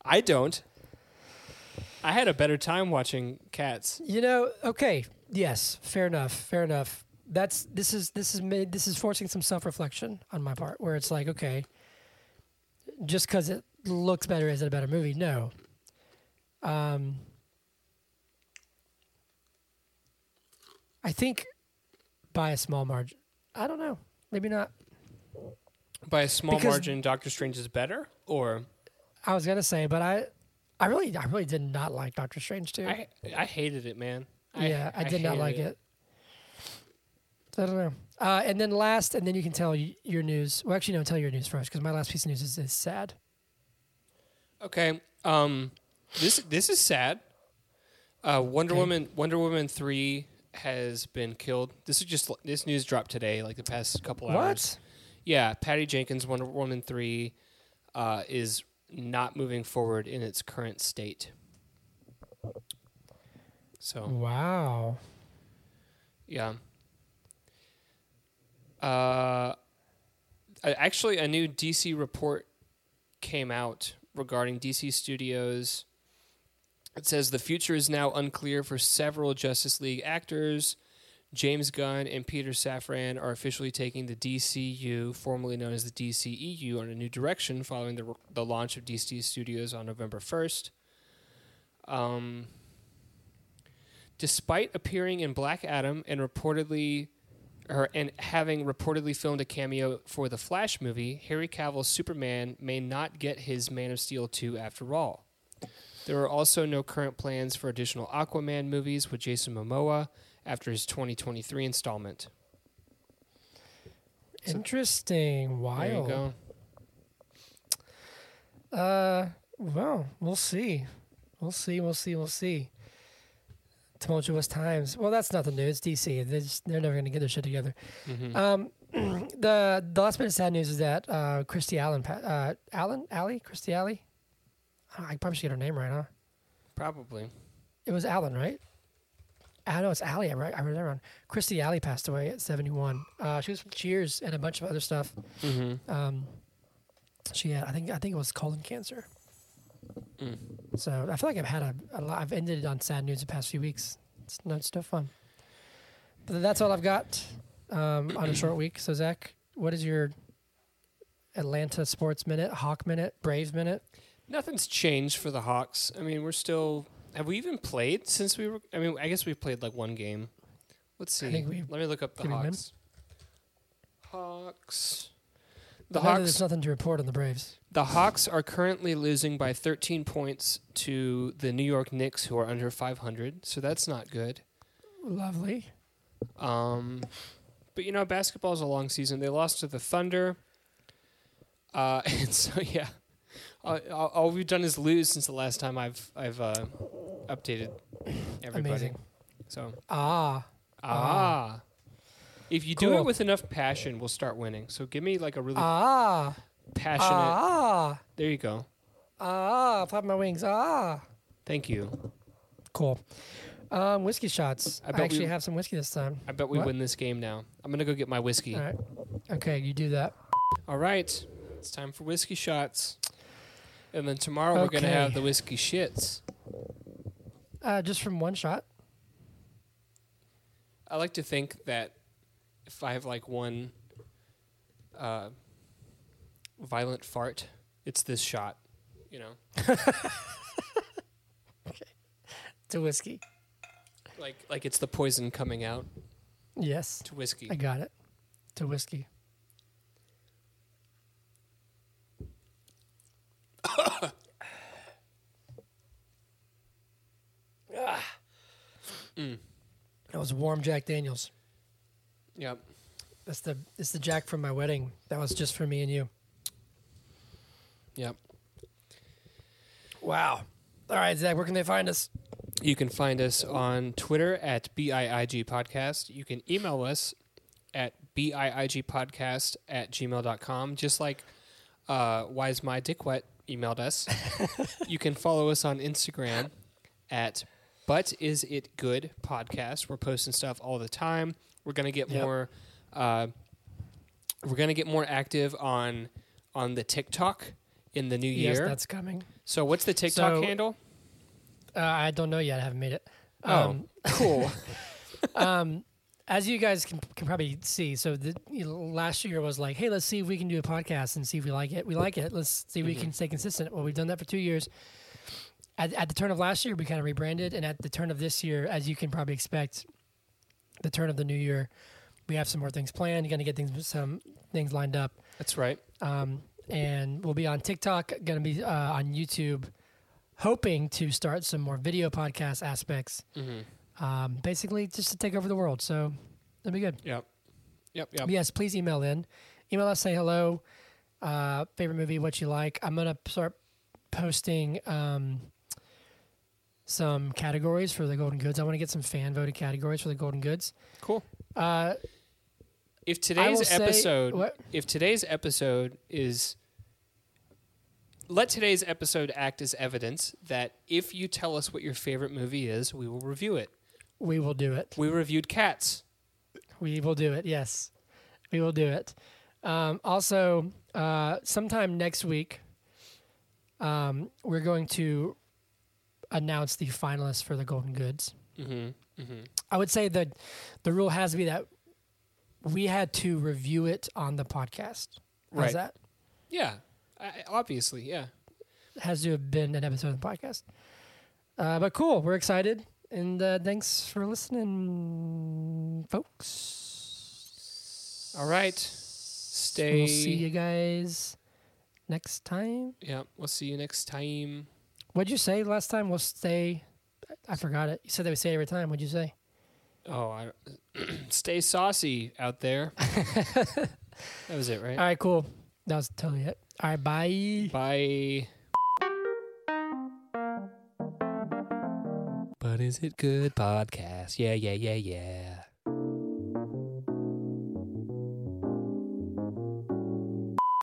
I don't. I had a better time watching Cats. You know, okay, yes, fair enough, fair enough. That's this is this is made this is forcing some self reflection on my part, where it's like, okay, just because it looks better, is it a better movie? No. Um, I think by a small margin. I don't know. Maybe not. By a small Because- margin, Doctor Strange is better, or I was gonna say, but I, I really, I really did not like Doctor Strange too. I I hated it, man. I- yeah, I, did not like it. So I don't know. Uh, and then last, and then you can tell y- your news. Well, actually, no, tell your news first because my last piece of news is, is sad. Okay. Um, this this is sad. Uh, Wonder Okay. Woman Wonder Woman three has been killed. This is just this news dropped today, like the past couple hours. What? Yeah, Patty Jenkins Wonder Woman three uh, is not moving forward in its current state. So Wow. yeah. Uh, actually, a new DC report came out regarding DC Studios. It says the future is now unclear for several Justice League actors James Gunn and Peter Safran are officially taking the DCU, formerly known as the DCEU, on a new direction following the, the launch of DC Studios on November 1st. Um, despite appearing in Black Adam and reportedly or and having reportedly filmed a cameo for the Flash movie, Harry Cavill's Superman may not get his Man of Steel 2 after all. There are also no current plans for additional Aquaman movies with Jason Momoa after his 2023 installment. So- Interesting. There you Wild. go. Uh, well, we'll see. We'll see. We'll see. We'll see. Tumultuous times. Well, that's nothing new. It's DC. They're, just, they're never going to get their shit together. Mhm. Um, the the last bit of sad news is that uh, Christy Allen, uh, Allen, Alley, Christy Alley. Oh, I probably should get her name right, huh? Probably. It was Allen, right? I know it's Allie. I read, I read that wrong. Christy Alley passed away at 71. Uh, she was from Cheers and a bunch of other stuff. Mm-hmm. Um, she had, I think, I think it was colon cancer. Mm. So I feel like I've had a, a lot. I've ended it on sad news the past few weeks. It's no, it's no fun. But that's all I've got um, on a short week. So Zach, what is your Atlanta sports minute, Hawk minute, Braves minute? Nothing's changed for the Hawks. I mean, we're still. Have we even played since we were? I mean, I guess we played like one game. Let's see. I think we- Let me look up the did we win? Hawks. Hawks. The Hawks. There's nothing to report on the Braves. The Hawks are currently losing by 13 points to the New York Knicks, who are under 500. So that's not good. Lovely. Um, but you know, basketball is a long season. They lost to the Thunder, uh, and so yeah, all, all we've done is lose since the last time I've I've uh, updated everybody. Amazing. So Ah, ah, if you do Cool. it with enough passion, we'll start winning. So give me like a really ah, passionate. ah, There you go. ah. Flap my wings. Ah. Thank you. Cool. Um, whiskey shots. I I, bet we- actually have some whiskey this time. I bet we What? win this game now. I'm gonna go get my whiskey. All right. Okay, you do that. All right, it's time for whiskey shots. And then tomorrow we're gonna Okay. have the whiskey shits. Uh, just from one shot. I like to think that if I have like one uh, violent fart, it's this shot. You know, okay. to whiskey. like like it's the poison coming out Yes, to whiskey. I got it. To whiskey. Mm. That was warm Jack Daniels. Yep. That's the it's the Jack from my wedding. That was just for me and you. Yep. Wow. All right, Zach, where can they find us? You can find us on Twitter at BIIG Podcast. You can email us at BIIG Podcast at gmail.com, just like uh, Why's My Dick Wet emailed us. you can follow us on Instagram at But Is It Good Podcast. We're posting stuff all the time. We're gonna get Yep. more uh, we're gonna get more active on on the TikTok in the new Yes, year. that's coming. so what's the TikTok So- handle? Uh, I don't know yet. I haven't made it. Oh, Um, cool. um, as you guys can, can probably see, so the you know, last year was like, hey, let's see if we can do a podcast and see if we like it. We like it. Let's see if we Mhm. can stay consistent. Well, we've done that for two years. At, at the turn of last year, we kind of rebranded, and at the turn of this year, as you can probably expect, the turn of the new year, we have some more things planned. You're gonna get things, some things lined up, That's right. um, and we'll be on TikTok. Gonna be uh, on YouTube, hoping to start some more video podcast aspects Mm-hmm. um, basically just to take over the world. So that'd be good. Yep. Yep. Yep. But yes, please email in. Email us, say hello, uh, favorite movie, what you like. I'm gonna start posting um, some categories for the Golden Goods. I want to get some fan voted categories for the Golden Goods. Cool. Uh, If today's say- episode, what? if today's episode is, let today's episode act as evidence that if you tell us what your favorite movie is, we will review it. we will do it. We reviewed Cats. We will do it. Yes, we will do it. Um, also, uh, sometime next week, um, we're going to announce the finalists for the Golden Goods. Mm-hmm. Mm-hmm. I would say that the rule has to be that we had to review it on the podcast. How's Right. that? Yeah. I, obviously, yeah. Has to have been an episode of the podcast. Uh, but cool, we're excited, and uh, thanks for listening, folks. All right. Stay. We'll see you guys next time. Yeah. We'll see you next time. What'd you say last time? We'll stay. I forgot it. You said that we say it every time. What'd you say? Oh, I, stay saucy out there. that was it, right? All right, cool. That was totally it. All right, bye. Bye. But is it good podcast? Yeah, yeah, yeah, yeah.